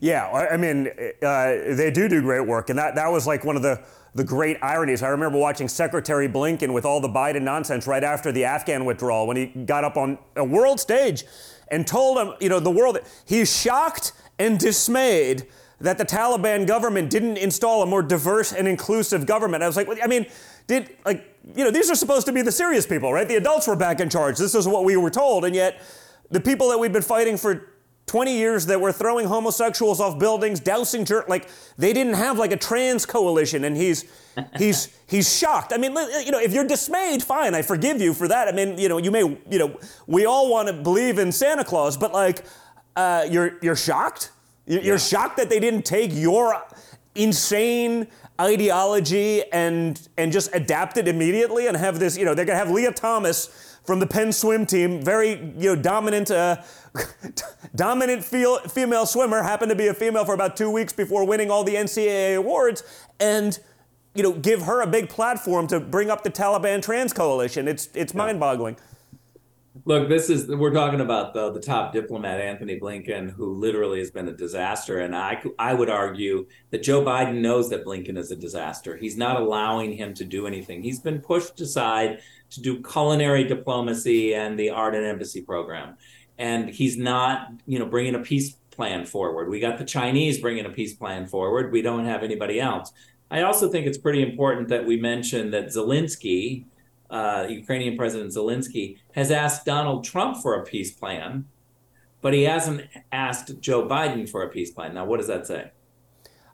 Yeah, I mean, uh, they do do great work, and that that was like one of the the great ironies. I remember watching Secretary Blinken with all the Biden nonsense right after the Afghan withdrawal when he got up on a world stage and told him, you know, the world he's shocked and dismayed that the Taliban government didn't install a more diverse and inclusive government. I was like, I mean, did like you know these are supposed to be the serious people, right? The adults were back in charge. This is what we were told, and yet the people that we've been fighting for 20 years that were throwing homosexuals off buildings, dousing church, like they didn't have like a trans coalition, and he's he's he's shocked. I mean, you know, if you're dismayed, fine, I forgive you for that. I mean, you know, you may, you know, we all want to believe in Santa Claus, but like, uh, you're you're shocked. You're yeah. shocked that they didn't take your insane ideology and and just adapt it immediately and have this. You know, they're gonna have Leah Thomas from the Penn swim team, very you know dominant. Uh, dominant female swimmer happened to be a female for about two weeks before winning all the NCAA awards, and you know, give her a big platform to bring up the Taliban trans coalition. It's it's yeah. mind-boggling. Look, this is we're talking about the the top diplomat Antony Blinken, who literally has been a disaster, and I I would argue that Joe Biden knows that Blinken is a disaster. He's not allowing him to do anything. He's been pushed aside to do culinary diplomacy and the art and embassy program, and he's not you know bringing a peace plan forward. We got the Chinese bringing a peace plan forward. We don't have anybody else. I also think it's pretty important that we mention that Zelensky uh, Ukrainian President Zelensky, has asked Donald Trump for a peace plan, but he hasn't asked Joe Biden for a peace plan. Now, what does that say?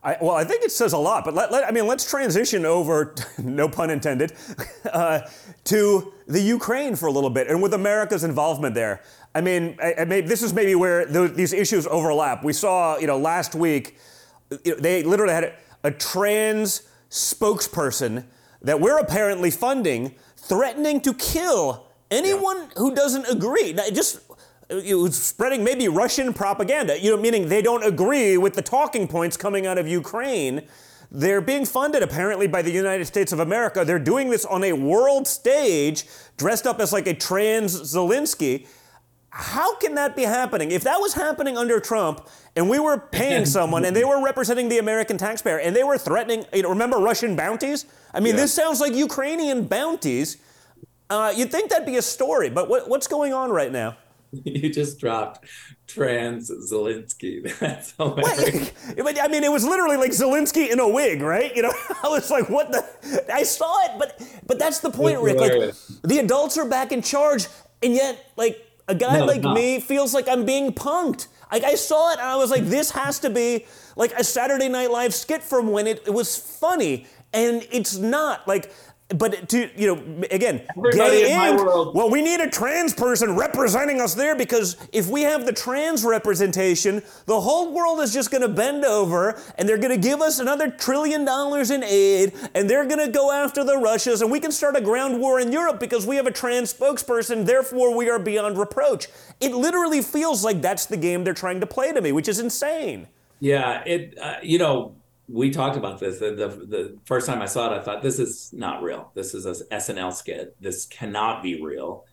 I, well, I think it says a lot, but let, let, I mean, let's transition over, no pun intended, uh, to the Ukraine for a little bit, and with America's involvement there. I mean, I, I may, this is maybe where the, these issues overlap. We saw, you know, last week, you know, they literally had a, a trans spokesperson that we're apparently funding threatening to kill anyone yeah. who doesn't agree. Now, just it was spreading maybe Russian propaganda, you know, meaning they don't agree with the talking points coming out of Ukraine. They're being funded apparently by the United States of America. They're doing this on a world stage, dressed up as like a trans Zelensky. How can that be happening? If that was happening under Trump and we were paying someone and they were representing the American taxpayer and they were threatening, you know, remember Russian bounties? I mean, yeah. this sounds like Ukrainian bounties. Uh, you'd think that'd be a story, but what, what's going on right now? You just dropped trans Zelensky. That's hilarious. I mean, it was literally like Zelensky in a wig, right? You know, I was like, what the? I saw it, but but that's the point, Ric. Like, the adults are back in charge, and yet, like, a guy no, like no. me feels like I'm being punked. Like I saw it and I was like, this has to be like a Saturday Night Live skit from when it, it was funny. And it's not. Like but to you know again Everybody gay in well we need a trans person representing us there because if we have the trans representation the whole world is just going to bend over and they're going to give us another trillion dollars in aid and they're going to go after the russias and we can start a ground war in europe because we have a trans spokesperson therefore we are beyond reproach. It literally feels like that's the game they're trying to play to me which is insane. Yeah it uh, you know we talked about this. The, the, the first time I saw it, I thought this is not real. This is a SNL skit. This cannot be real.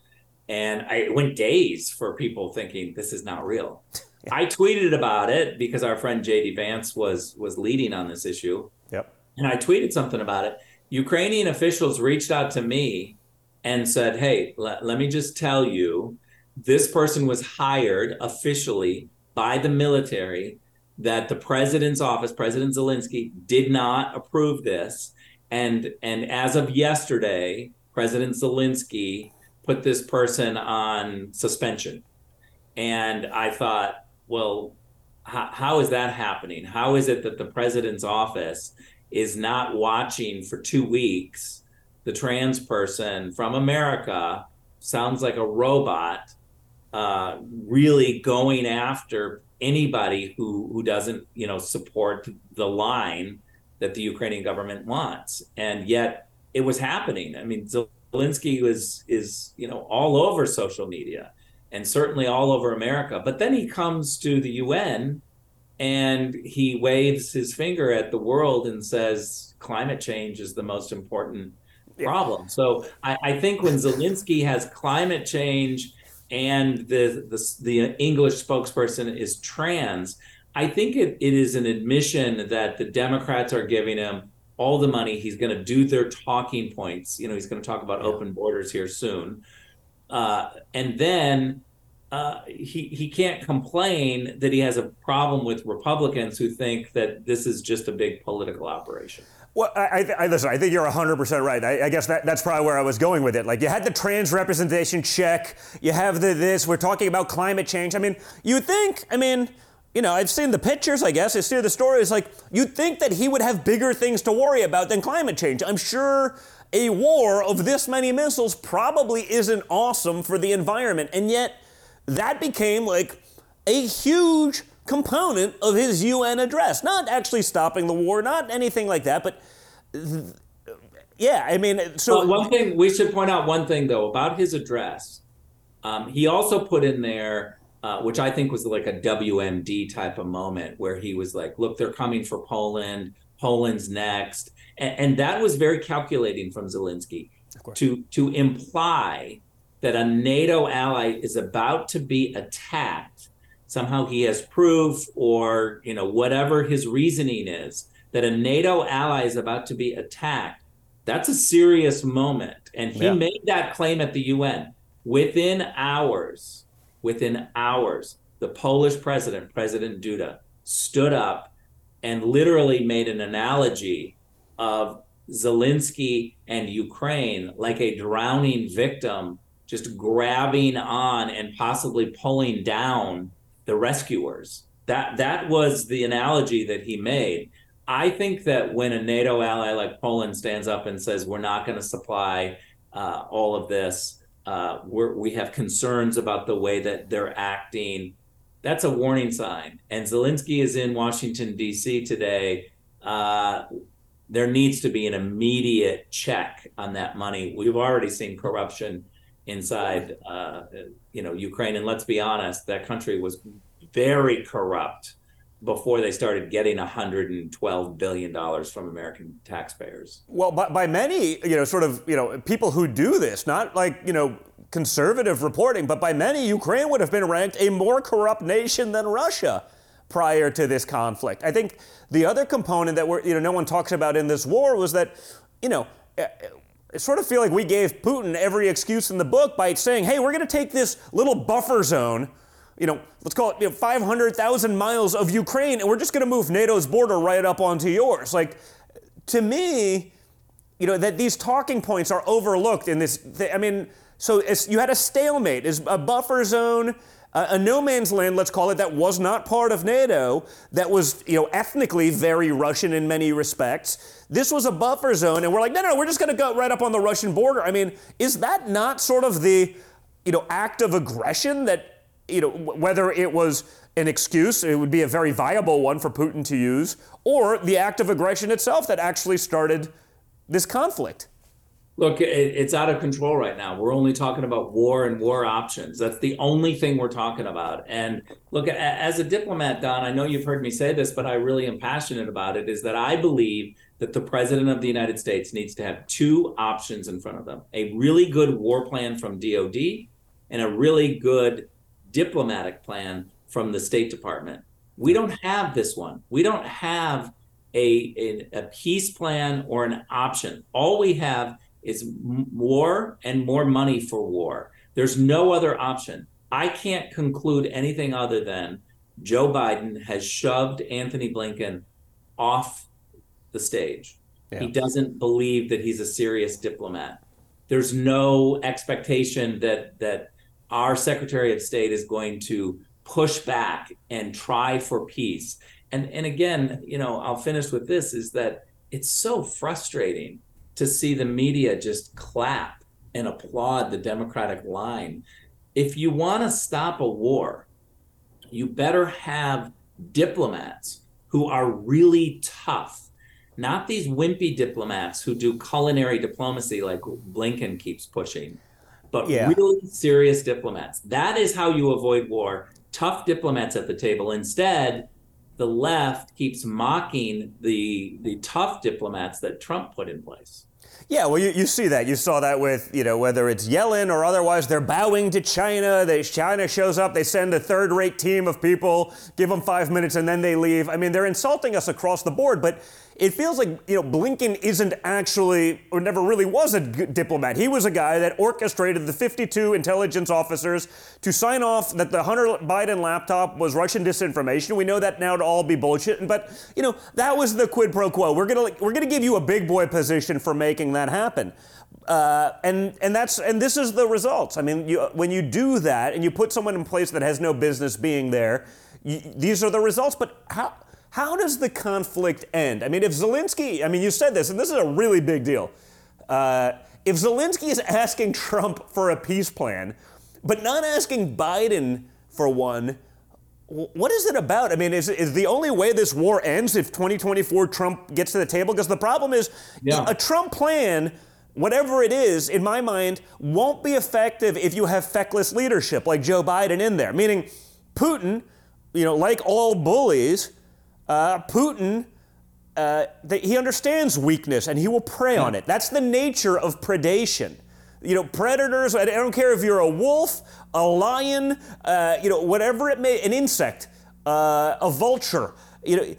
And I went days for people thinking this is not real. I tweeted about it because our friend JD Vance was was leading on this issue. Yep. And I tweeted something about it. Ukrainian officials reached out to me and said, "Hey, let, let me just tell you, this person was hired officially by the military that the president's office, President Zelensky, did not approve this. And and as of yesterday, President Zelensky put this person on suspension. And I thought, well, how, how is that happening? How is it that the president's office is not watching for two weeks the trans person from America sounds like a robot uh, really going after anybody who who doesn't you know support the line that the Ukrainian government wants, and yet it was happening. I mean, Zelensky was is you know all over social media. and certainly all over America. But then he comes to the UN and he waves his finger at the world and says climate change is the most important problem. So I, I think when Zelensky has climate change and the, the, the English spokesperson is trans, I think it, it is an admission that the Democrats are giving him all the money. He's going to do their talking points. You know, he's going to talk about open borders here soon. Uh, and then uh, he he can't complain that he has a problem with Republicans who think that this is just a big political operation. Well, I, I, listen. I think you're 100 percent right. I, I, guess that, that's probably where I was going with it. Like you had the trans representation check. You have the this. We're talking about climate change. I mean, you think. I mean, you know, I've seen the pictures. I guess I've seen the stories. Like you'd think that he would have bigger things to worry about than climate change. I'm sure a war of this many missiles probably isn't awesome for the environment, and yet that became like a huge component of his UN address. Not actually stopping the war, not anything like that, but yeah, I mean, so well, one thing we should point out one thing though about his address. Um, he also put in there, uh, which I think was like a WMD type of moment, where he was like, "Look, they're coming for Poland. Poland's next," and, and that was very calculating from Zelensky to to imply that a NATO ally is about to be attacked, somehow he has proof or you know whatever his reasoning is that a NATO ally is about to be attacked, that's a serious moment. And he yeah. made that claim at the UN within hours. Within hours, the Polish president, President Duda, stood up and literally made an analogy of Zelensky and Ukraine like a drowning victim just grabbing on and possibly pulling down the rescuers. That that was the analogy that he made. I think that when a NATO ally like Poland stands up and says we're not going to supply uh, all of this, uh, we have concerns about the way that they're acting. That's a warning sign. And Zelensky is in Washington D.C. today. Uh, there needs to be an immediate check on that money. We've already seen corruption inside, uh, you know, Ukraine. And let's be honest, that country was very corrupt before they started getting 112 billion dollars from American taxpayers. Well, by, by many, you know, sort of, you know, people who do this, not like, you know, conservative reporting, but by many, Ukraine would have been ranked a more corrupt nation than Russia prior to this conflict. I think the other component that we're, you know, no one talks about in this war was that, you know, I sort of feel like we gave Putin every excuse in the book by saying, hey, we're going to take this little buffer zone, you know, let's call it you know, 500,000 miles of Ukraine, and we're just going to move NATO's border right up onto yours. Like, to me, you know, that these talking points are overlooked in this. Th- I mean, so you had a stalemate, is a buffer zone a no man's land, let's call it, that was not part of NATO, that was, you know, ethnically very Russian in many respects. This was a buffer zone, and we're like, no, no, we're just going to go right up on the Russian border. I mean, is that not sort of the, you know, act of aggression that, you know, whether it was an excuse, it would be a very viable one for Putin to use, or the act of aggression itself that actually started this conflict? Look, it, it's out of control right now. We're only talking about war and war options. That's the only thing we're talking about. And look, as a diplomat, Don, I know you've heard me say this, but I really am passionate about it. Is that I believe that the president of the United States needs to have two options in front of them: a really good war plan from DoD and a really good diplomatic plan from the State Department. We don't have this one. We don't have a, a, a peace plan or an option. All we have is war and more money for war. There's no other option. I can't conclude anything other than Joe Biden has shoved Antony Blinken off the stage. Yeah. He doesn't believe that he's a serious diplomat. There's no expectation that that our Secretary of State is going to push back and try for peace. And and again, you know, I'll finish with this is that it's so frustrating to see the media just clap and applaud the Democratic line. If you want to stop a war, you better have diplomats who are really tough, not these wimpy diplomats who do culinary diplomacy like Blinken keeps pushing. but Yeah. really serious diplomats. That is how you avoid war. Tough diplomats at the table. Instead, the left keeps mocking the the tough diplomats that Trump put in place. Yeah, well, you, you see that. You saw that with, you know, whether it's Yellen or otherwise, they're bowing to China. They, China shows up, they send a third rate team of people, give them five minutes, and then they leave. I mean, they're insulting us across the board, but it feels like, you know, Blinken isn't actually, or never really was a diplomat. He was a guy that orchestrated the 52 intelligence officers to sign off that the Hunter Biden laptop was Russian disinformation. We know that now to all be bullshit, but, you know, that was the quid pro quo. We're to we're to give you a big boy position for making that happen. Uh, and and that's and this is the results. I mean, you, when you do that and you put someone in place that has no business being there, you, these are the results. But how how does the conflict end? I mean, if Zelensky, I mean, you said this, and this is a really big deal. Uh, if Zelensky is asking Trump for a peace plan, but not asking Biden for one, what is it about? I mean, is, is the only way this war ends if 2024 Trump gets to the table? Because the problem is Yeah. a Trump plan, whatever it is, in my mind, won't be effective if you have feckless leadership like Joe Biden in there. Meaning, Putin, you know, like all bullies, uh, Putin, uh, that he understands weakness and he will prey on it. That's the nature of predation. You know, predators. I don't care if you're a wolf, a lion, uh, you know, whatever it may, an insect, uh, a vulture. You know,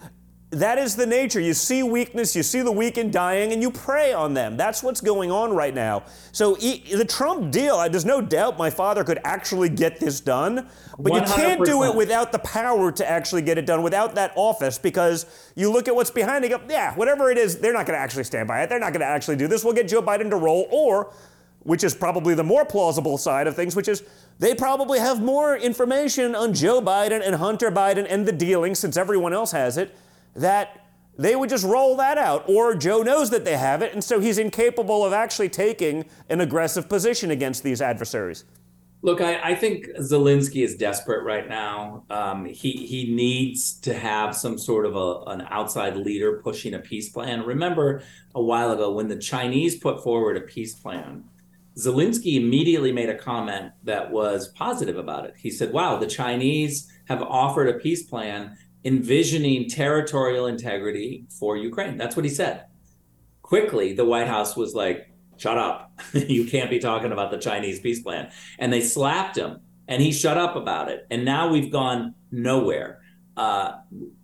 that is the nature. You see weakness, you see the weak and dying, and you prey on them. That's what's going on right now. So e- the Trump deal, there's no doubt my father could actually get this done, but you can't do it without the power to actually get it done, without that office, because you look at what's behind it, go, yeah, whatever it is, they're not going to actually stand by it. They're not going to actually do this. We'll get Joe Biden to roll, or, which is probably the more plausible side of things, which is they probably have more information on Joe Biden and Hunter Biden and the dealing, since everyone else has it, that they would just roll that out. Or Joe knows that they have it, and so he's incapable of actually taking an aggressive position against these adversaries. Look, I, I think Zelensky is desperate right now. Um, he he needs to have some sort of a, an outside leader pushing a peace plan. Remember a while ago when the Chinese put forward a peace plan, Zelensky immediately made a comment that was positive about it. He said, "Wow, the Chinese have offered a peace plan envisioning territorial integrity for Ukraine." That's what he said. Quickly, the White House was like, shut up. you can't be talking about the Chinese peace plan. And they slapped him and he shut up about it. And now we've gone nowhere. Uh,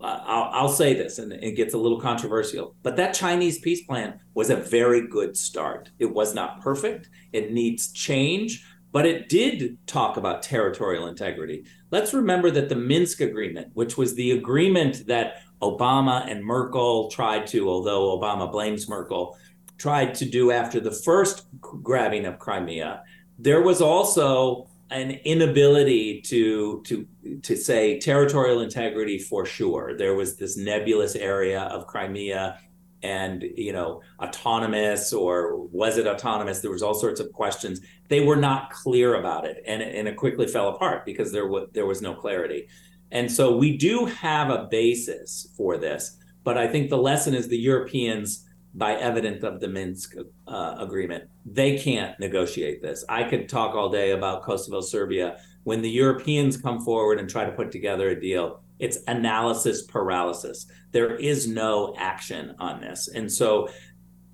I'll, I'll say this, and it gets a little controversial, but that Chinese peace plan was a very good start. It was not perfect, it needs change, but it did talk about territorial integrity. Let's remember that the Minsk Agreement, which was the agreement that Obama and Merkel tried to, although Obama blames Merkel, tried to do after the first grabbing of Crimea, there was also an inability to to to say territorial integrity for sure. There was this nebulous area of Crimea and you know autonomous or was it autonomous there was all sorts of questions they were not clear about it and, it- and it quickly fell apart because there was there was no clarity and so we do have a basis for this but i think the lesson is the europeans by evidence of the Minsk uh, agreement. They can't negotiate this. I could talk all day about Kosovo, Serbia. When the Europeans come forward and try to put together a deal, it's analysis paralysis. There is no action on this. And so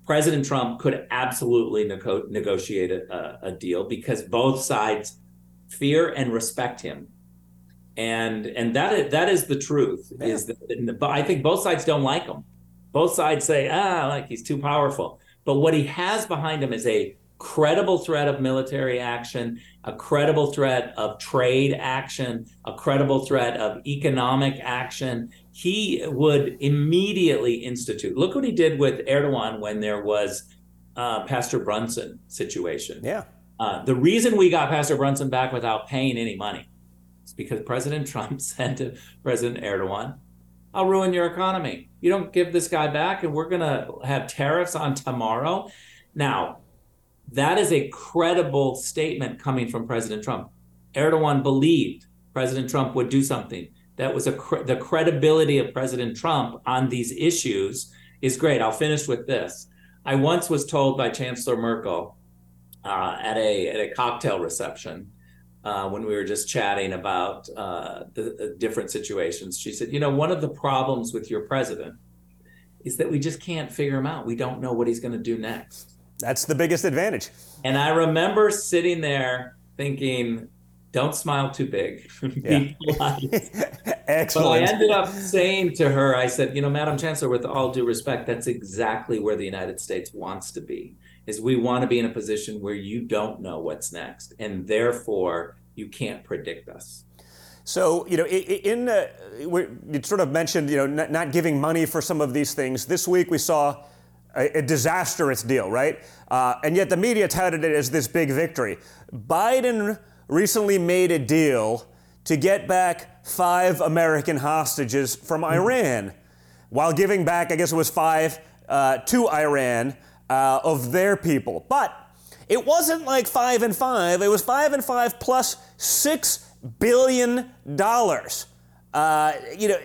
President Trump could absolutely nego- negotiate a, a deal because both sides fear and respect him. And and that is, that is the truth. Is that, I think both sides don't like him both sides say, ah, like he's too powerful. But what he has behind him is a credible threat of military action, a credible threat of trade action, a credible threat of economic action. He would immediately institute. Look what he did with Erdogan when there was uh, Pastor Brunson situation. Yeah. Uh, the reason we got Pastor Brunson back without paying any money is because President Trump said to President Erdogan, I'll ruin your economy. You don't give this guy back, and we're going to have tariffs on tomorrow. Now, that is a credible statement coming from President Trump. Erdogan believed President Trump would do something. That was a cre- the credibility of President Trump on these issues is great. I'll finish with this. I once was told by Chancellor Merkel, uh, at a at a cocktail reception uh, when we were just chatting about uh, the, the different situations. She said, "You know, one of the problems with your president is that we just can't figure him out. We don't know what he's going to do next." That's the biggest advantage. And I remember sitting there thinking, don't smile too big. Be Excellent. But I ended up saying to her, I said, you know, Madam Chancellor, with all due respect, that's exactly where the United States wants to be. Is we want to be in a position where you don't know what's next, and therefore you can't predict us. So, you know, in uh, you sort of mentioned, you know, not, not giving money for some of these things. This week we saw a, a disastrous deal, right? Uh, and yet the media touted it as this big victory. Biden recently made a deal to get back five American hostages from hmm. Iran while giving back, I guess it was five uh, to Iran uh, of their people. But it wasn't like five and five, it was five and five plus six billion dollars. Uh, you know,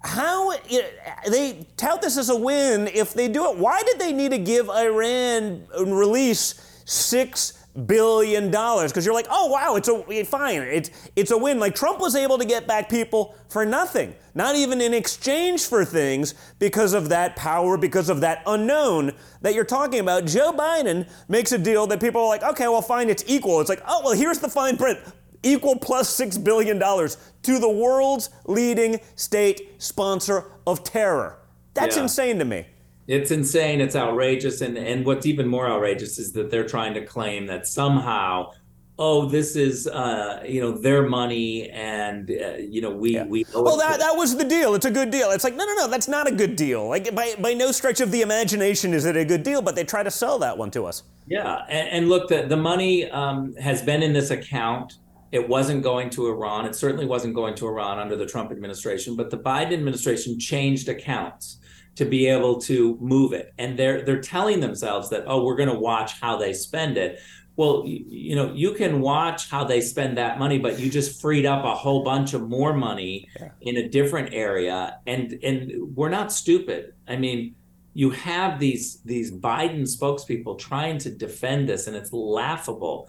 how you know, they tout this as a win if they do it. Why did they need to give Iran and release six billion dollars? Because you're like, oh wow, it's a eh, fine, it's it's a win. Like Trump was able to get back people for nothing, not even in exchange for things, because of that power, because of that unknown that you're talking about. Joe Biden makes a deal that people are like, okay, well fine, it's equal. It's like, oh well, here's the fine print equal $6 billion to the world's leading state sponsor of terror. That's yeah. insane to me. It's insane. It's outrageous. And, and what's even more outrageous is that they're trying to claim that somehow oh this is uh, you know their money and uh, you know we yeah. we well that that was the deal it's a good deal it's like no no no that's not a good deal like by by no stretch of the imagination is it a good deal but they try to sell that one to us yeah and, and look the, the money um, has been in this account it wasn't going to Iran. It certainly wasn't going to Iran under the Trump administration, but the Biden administration changed accounts to be able to move it. And they're they're telling themselves that oh, we're going to watch how they spend it. Well, you, you, know, you can watch how they spend that money, but you just freed up a whole bunch of more money yeah. in a different area. And and we're not stupid. I mean, you have these these Biden spokespeople trying to defend this, and it's laughable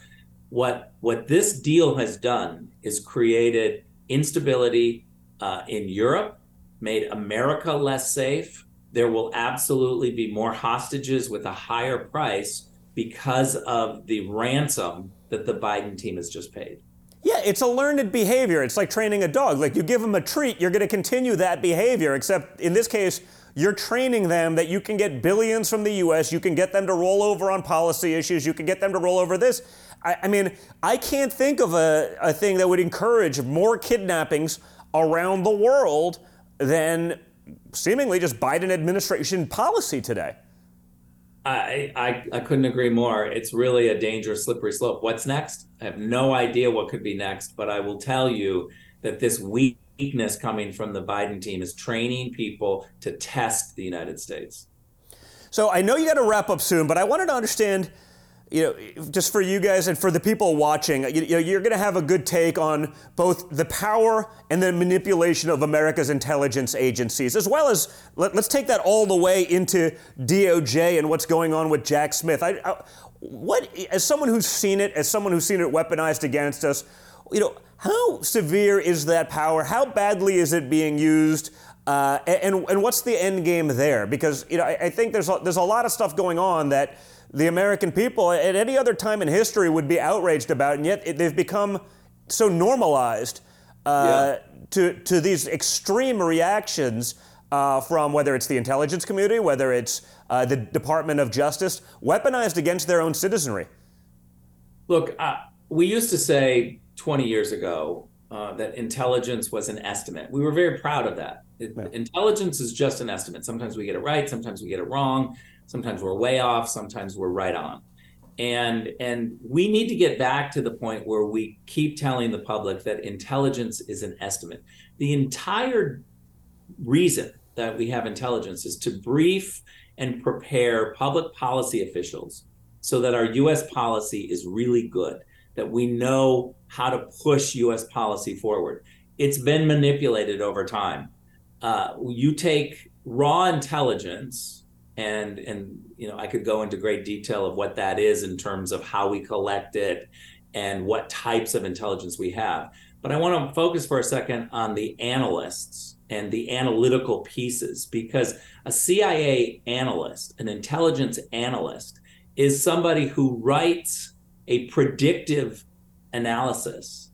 what what this deal has done is created instability uh, in Europe, made America less safe. There will absolutely be more hostages with a higher price because of the ransom that the Biden team has just paid. Yeah, it's a learned behavior. It's like training a dog. Like you give them a treat, you're going to continue that behavior, except in this case, you're training them that you can get billions from the US, you can get them to roll over on policy issues, you can get them to roll over this. I, I mean, I can't think of a, a thing that would encourage more kidnappings around the world than seemingly just Biden administration policy today. I, I, I couldn't agree more. It's really a dangerous, slippery slope. What's next? I have no idea what could be next, but I will tell you that this weakness coming from the Biden team is training people to test the United States. So I know you got to wrap up soon, but I wanted to understand you know, just for you guys and for the people watching, you, you know, you're going to have a good take on both the power and the manipulation of America's intelligence agencies, as well as let, us take that all the way into DOJ and what's going on with Jack Smith. I, I, what, as someone who's seen it, as someone who's seen it weaponized against us, you know, how severe is that power? How badly is it being used? Uh, and, and what's the end game there? Because you know, I, I think there's a, there's a lot of stuff going on that the American people at any other time in history would be outraged about, and yet they've become so normalized uh, yeah. to, to these extreme reactions uh, from whether it's the intelligence community, whether it's uh, the Department of Justice, weaponized against their own citizenry. Look, uh, we used to say 20 years ago uh, that intelligence was an estimate. We were very proud of that. It, yeah. Intelligence is just an estimate. Sometimes we get it right, sometimes we get it wrong sometimes we're way off sometimes we're right on. And and we need to get back to the point where we keep telling the public that intelligence is an estimate. The entire reason that we have intelligence is to brief and prepare public policy officials so that our US policy is really good that we know how to push US policy forward. It's been manipulated over time. Uh, you take raw intelligence and and you know I could go into great detail of what that is in terms of how we collect it and what types of intelligence we have. But I want to focus for a second on the analysts and the analytical pieces because a CIA analyst, an intelligence analyst, is somebody who writes a predictive analysis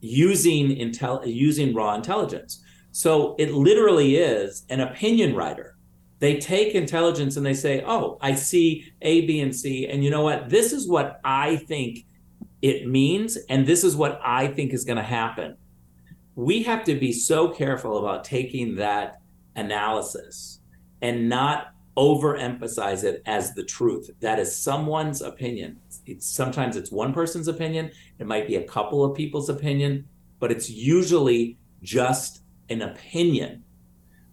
using intel using raw intelligence. So it literally is an opinion writer. They take intelligence and they say, "Oh, I see A, B, and C, and you know what? This is what I think it means, and this is what I think is going to happen." We have to be so careful about taking that analysis and not overemphasize it as the truth. That is someone's opinion. It's sometimes it's one person's opinion, it might be a couple of people's opinion, but it's usually just an opinion.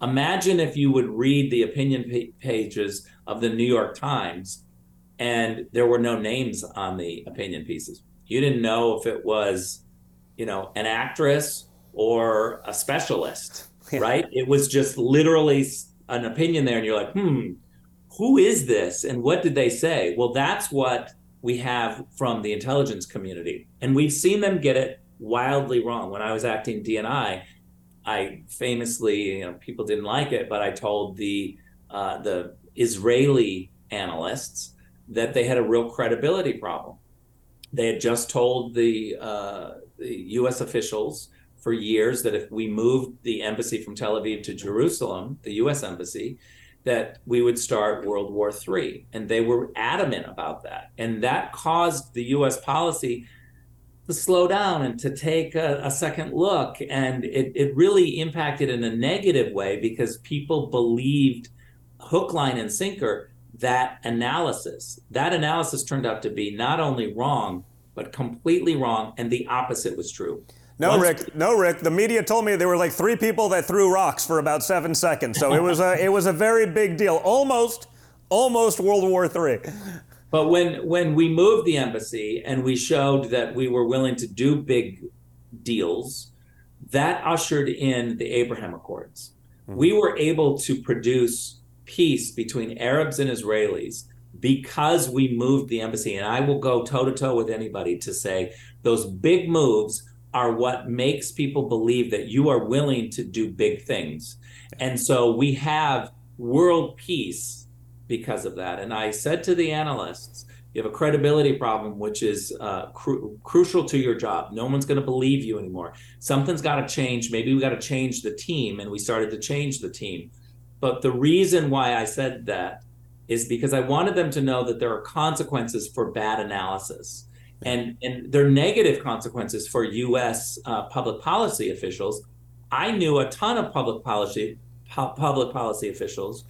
Imagine if you would read the opinion pages of the New York Times and there were no names on the opinion pieces. You didn't know if it was, you know, an actress or a specialist, yeah. right? It was just literally an opinion there and you're like, hmm, who is this and what did they say? Well, that's what we have from the intelligence community. And we've seen them get it wildly wrong. When I was acting DNI, I famously, you know, people didn't like it, but I told the uh, the Israeli analysts that they had a real credibility problem. They had just told the, uh, the U.S. officials for years that if we moved the embassy from Tel Aviv to Jerusalem, the U.S. embassy, that we would start World War III. And they were adamant about that. And that caused the US policy to slow down and to take a, a, second look. And it, it really impacted in a negative way because people believed hook, line, and sinker that analysis. That analysis turned out to be not only wrong, but completely wrong. And the opposite was true. No, Once, Ric. No, Ric. The media told me there were like three people that threw rocks for about seven seconds. So it was a it was a very big deal. Almost, almost World War III. But when when we moved the embassy and we showed that we were willing to do big deals, that ushered in the Abraham Accords. Mm-hmm. We were able to produce peace between Arabs and Israelis because we moved the embassy. And I will go toe to toe with anybody to say those big moves are what makes people believe that you are willing to do big things. And so we have world peace because of that. And I said to the analysts, you have a credibility problem, which is uh, cru- crucial to your job. No one's going to believe you anymore. Something's got to change. Maybe we got to change the team. And we started to change the team. But the reason why I said that is because I wanted them to know that there are consequences for bad analysis and and their negative consequences for U.S. Uh, public policy officials. I knew a ton of public policy pu- public policy officials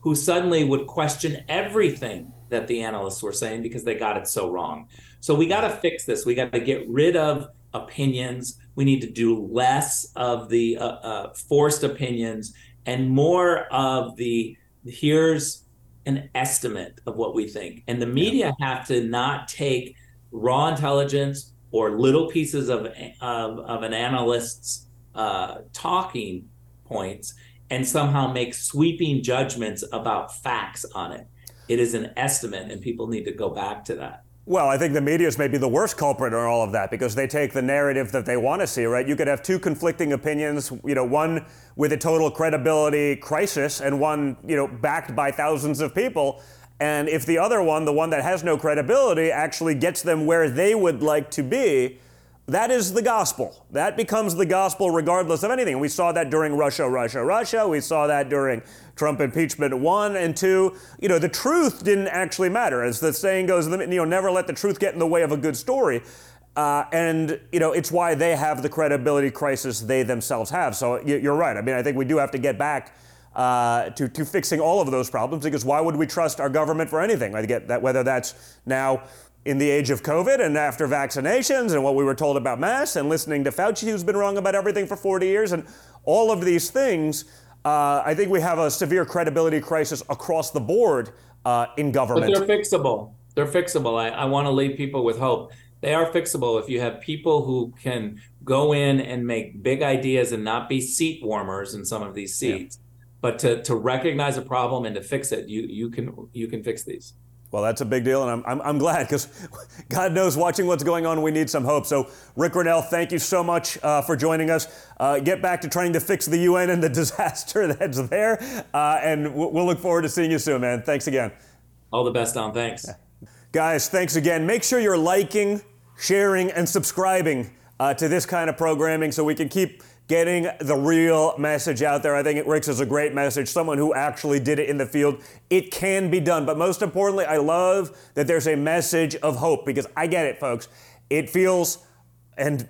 who suddenly would question everything that the analysts were saying because they got it so wrong. So we got to fix this. We got to get rid of opinions. We need to do less of the uh, uh, forced opinions and more of the here's an estimate of what we think. And the media have to not take raw intelligence or little pieces of of, of an analyst's uh, talking points and somehow make sweeping judgments about facts on it. It is an estimate, and people need to go back to that. Well, I think the media is maybe the worst culprit in all of that because they take the narrative that they want to see, right? You could have two conflicting opinions, you know, one with a total credibility crisis and one, you know, backed by thousands of people. And if the other one, the one that has no credibility, actually gets them where they would like to be, that is the gospel. That becomes the gospel regardless of anything. We saw that during Russia, Russia, Russia. We saw that during Trump impeachment one and two. You know, the truth didn't actually matter. As the saying goes, you know, never let the truth get in the way of a good story. Uh, and you know it's why they have the credibility crisis they themselves have. So you're right. I mean, I think we do have to get back uh, to, to fixing all of those problems because why would we trust our government for anything? I get that whether that's now in the age of COVID and after vaccinations and what we were told about masks and listening to Fauci, who's been wrong about everything for 40 years, and all of these things, uh, I think we have a severe credibility crisis across the board uh, in government. But they're fixable. They're fixable. I, I want to leave people with hope. They are fixable if you have people who can go in and make big ideas and not be seat warmers in some of these seats. Yeah but to to recognize a problem and to fix it, you you can you can fix these. Well, that's a big deal, and I'm, I'm, I'm glad because God knows watching what's going on, we need some hope. So, Ric Grenell, thank you so much uh, for joining us. Uh, get back to trying to fix the UN and the disaster that's there, uh, and we'll look forward to seeing you soon, man. Thanks again. All the best, Don. Thanks. Guys, thanks again. Make sure you're liking, sharing, and subscribing uh, to this kind of programming so we can keep getting the real message out there. I think Ric's is a great message, someone who actually did it in the field. It can be done. But most importantly, I love that there's a message of hope because I get it, folks. It feels, and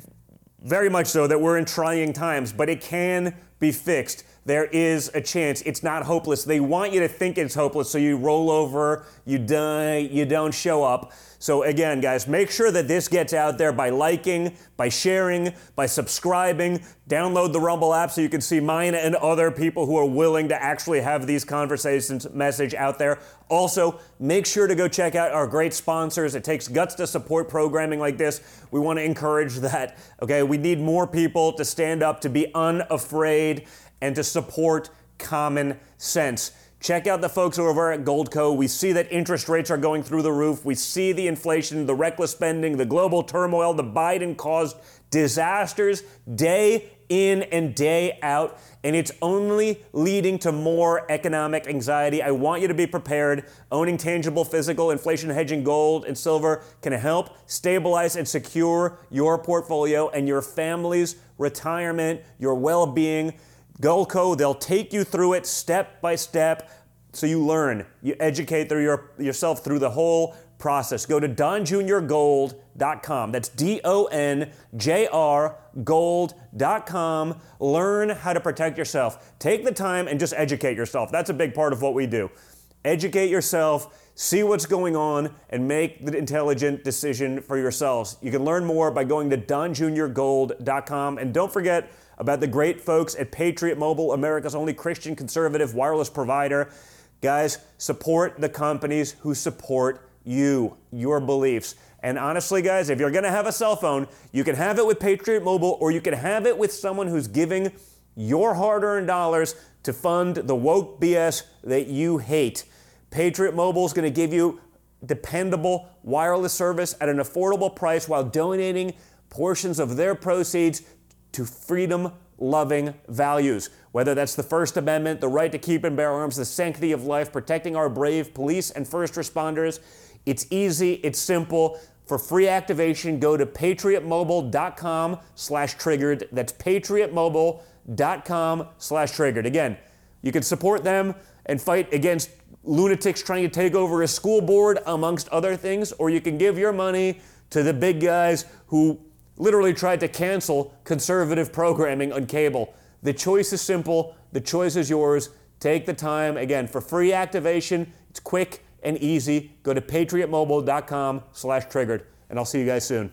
very much so, that we're in trying times, but it can be fixed. There is a chance. It's not hopeless. They want you to think it's hopeless, so you roll over, you die, you don't show up. So, again, guys, make sure that this gets out there by liking, by sharing, by subscribing. Download the Rumble app so you can see mine and other people who are willing to actually have these conversations message out there. Also, make sure to go check out our great sponsors. It takes guts to support programming like this. We want to encourage that. Okay, we need more people to stand up, to be unafraid, and to support common sense. Check out the folks over at Goldco. We see that interest rates are going through the roof. We see the inflation, the reckless spending, the global turmoil, the Biden caused disasters day in and day out, and it's only leading to more economic anxiety. I want you to be prepared. Owning tangible physical inflation hedging gold and silver can help stabilize and secure your portfolio and your family's retirement, your well being. Goldco, they'll take you through it step by step so you learn. You educate through your, yourself through the whole process. Go to donjrgold.com. That's D O N J R gold.com. Learn how to protect yourself. Take the time and just educate yourself. That's a big part of what we do. Educate yourself, see what's going on, and make the intelligent decision for yourselves. You can learn more by going to donjrgold.com. And don't forget, about the great folks at Patriot Mobile, America's only Christian conservative wireless provider. Guys, support the companies who support you, your beliefs. And honestly, guys, if you're going to have a cell phone, you can have it with Patriot Mobile or you can have it with someone who's giving your hard earned dollars to fund the woke BS that you hate. Patriot Mobile is going to give you dependable wireless service at an affordable price while donating portions of their proceeds to freedom loving values. Whether that's the First Amendment, the right to keep and bear arms, the sanctity of life, protecting our brave police and first responders, it's easy, it's simple. For free activation, go to patriotmobile.com slash triggered. That's patriotmobile.com slash triggered. Again, you can support them and fight against lunatics trying to take over a school board, amongst other things, or you can give your money to the big guys who literally tried to cancel conservative programming on cable. The choice is simple, the choice is yours. Take the time. Again, for free activation, it's quick and easy. Go to patriotmobile.com slash triggered, and I'll see you guys soon.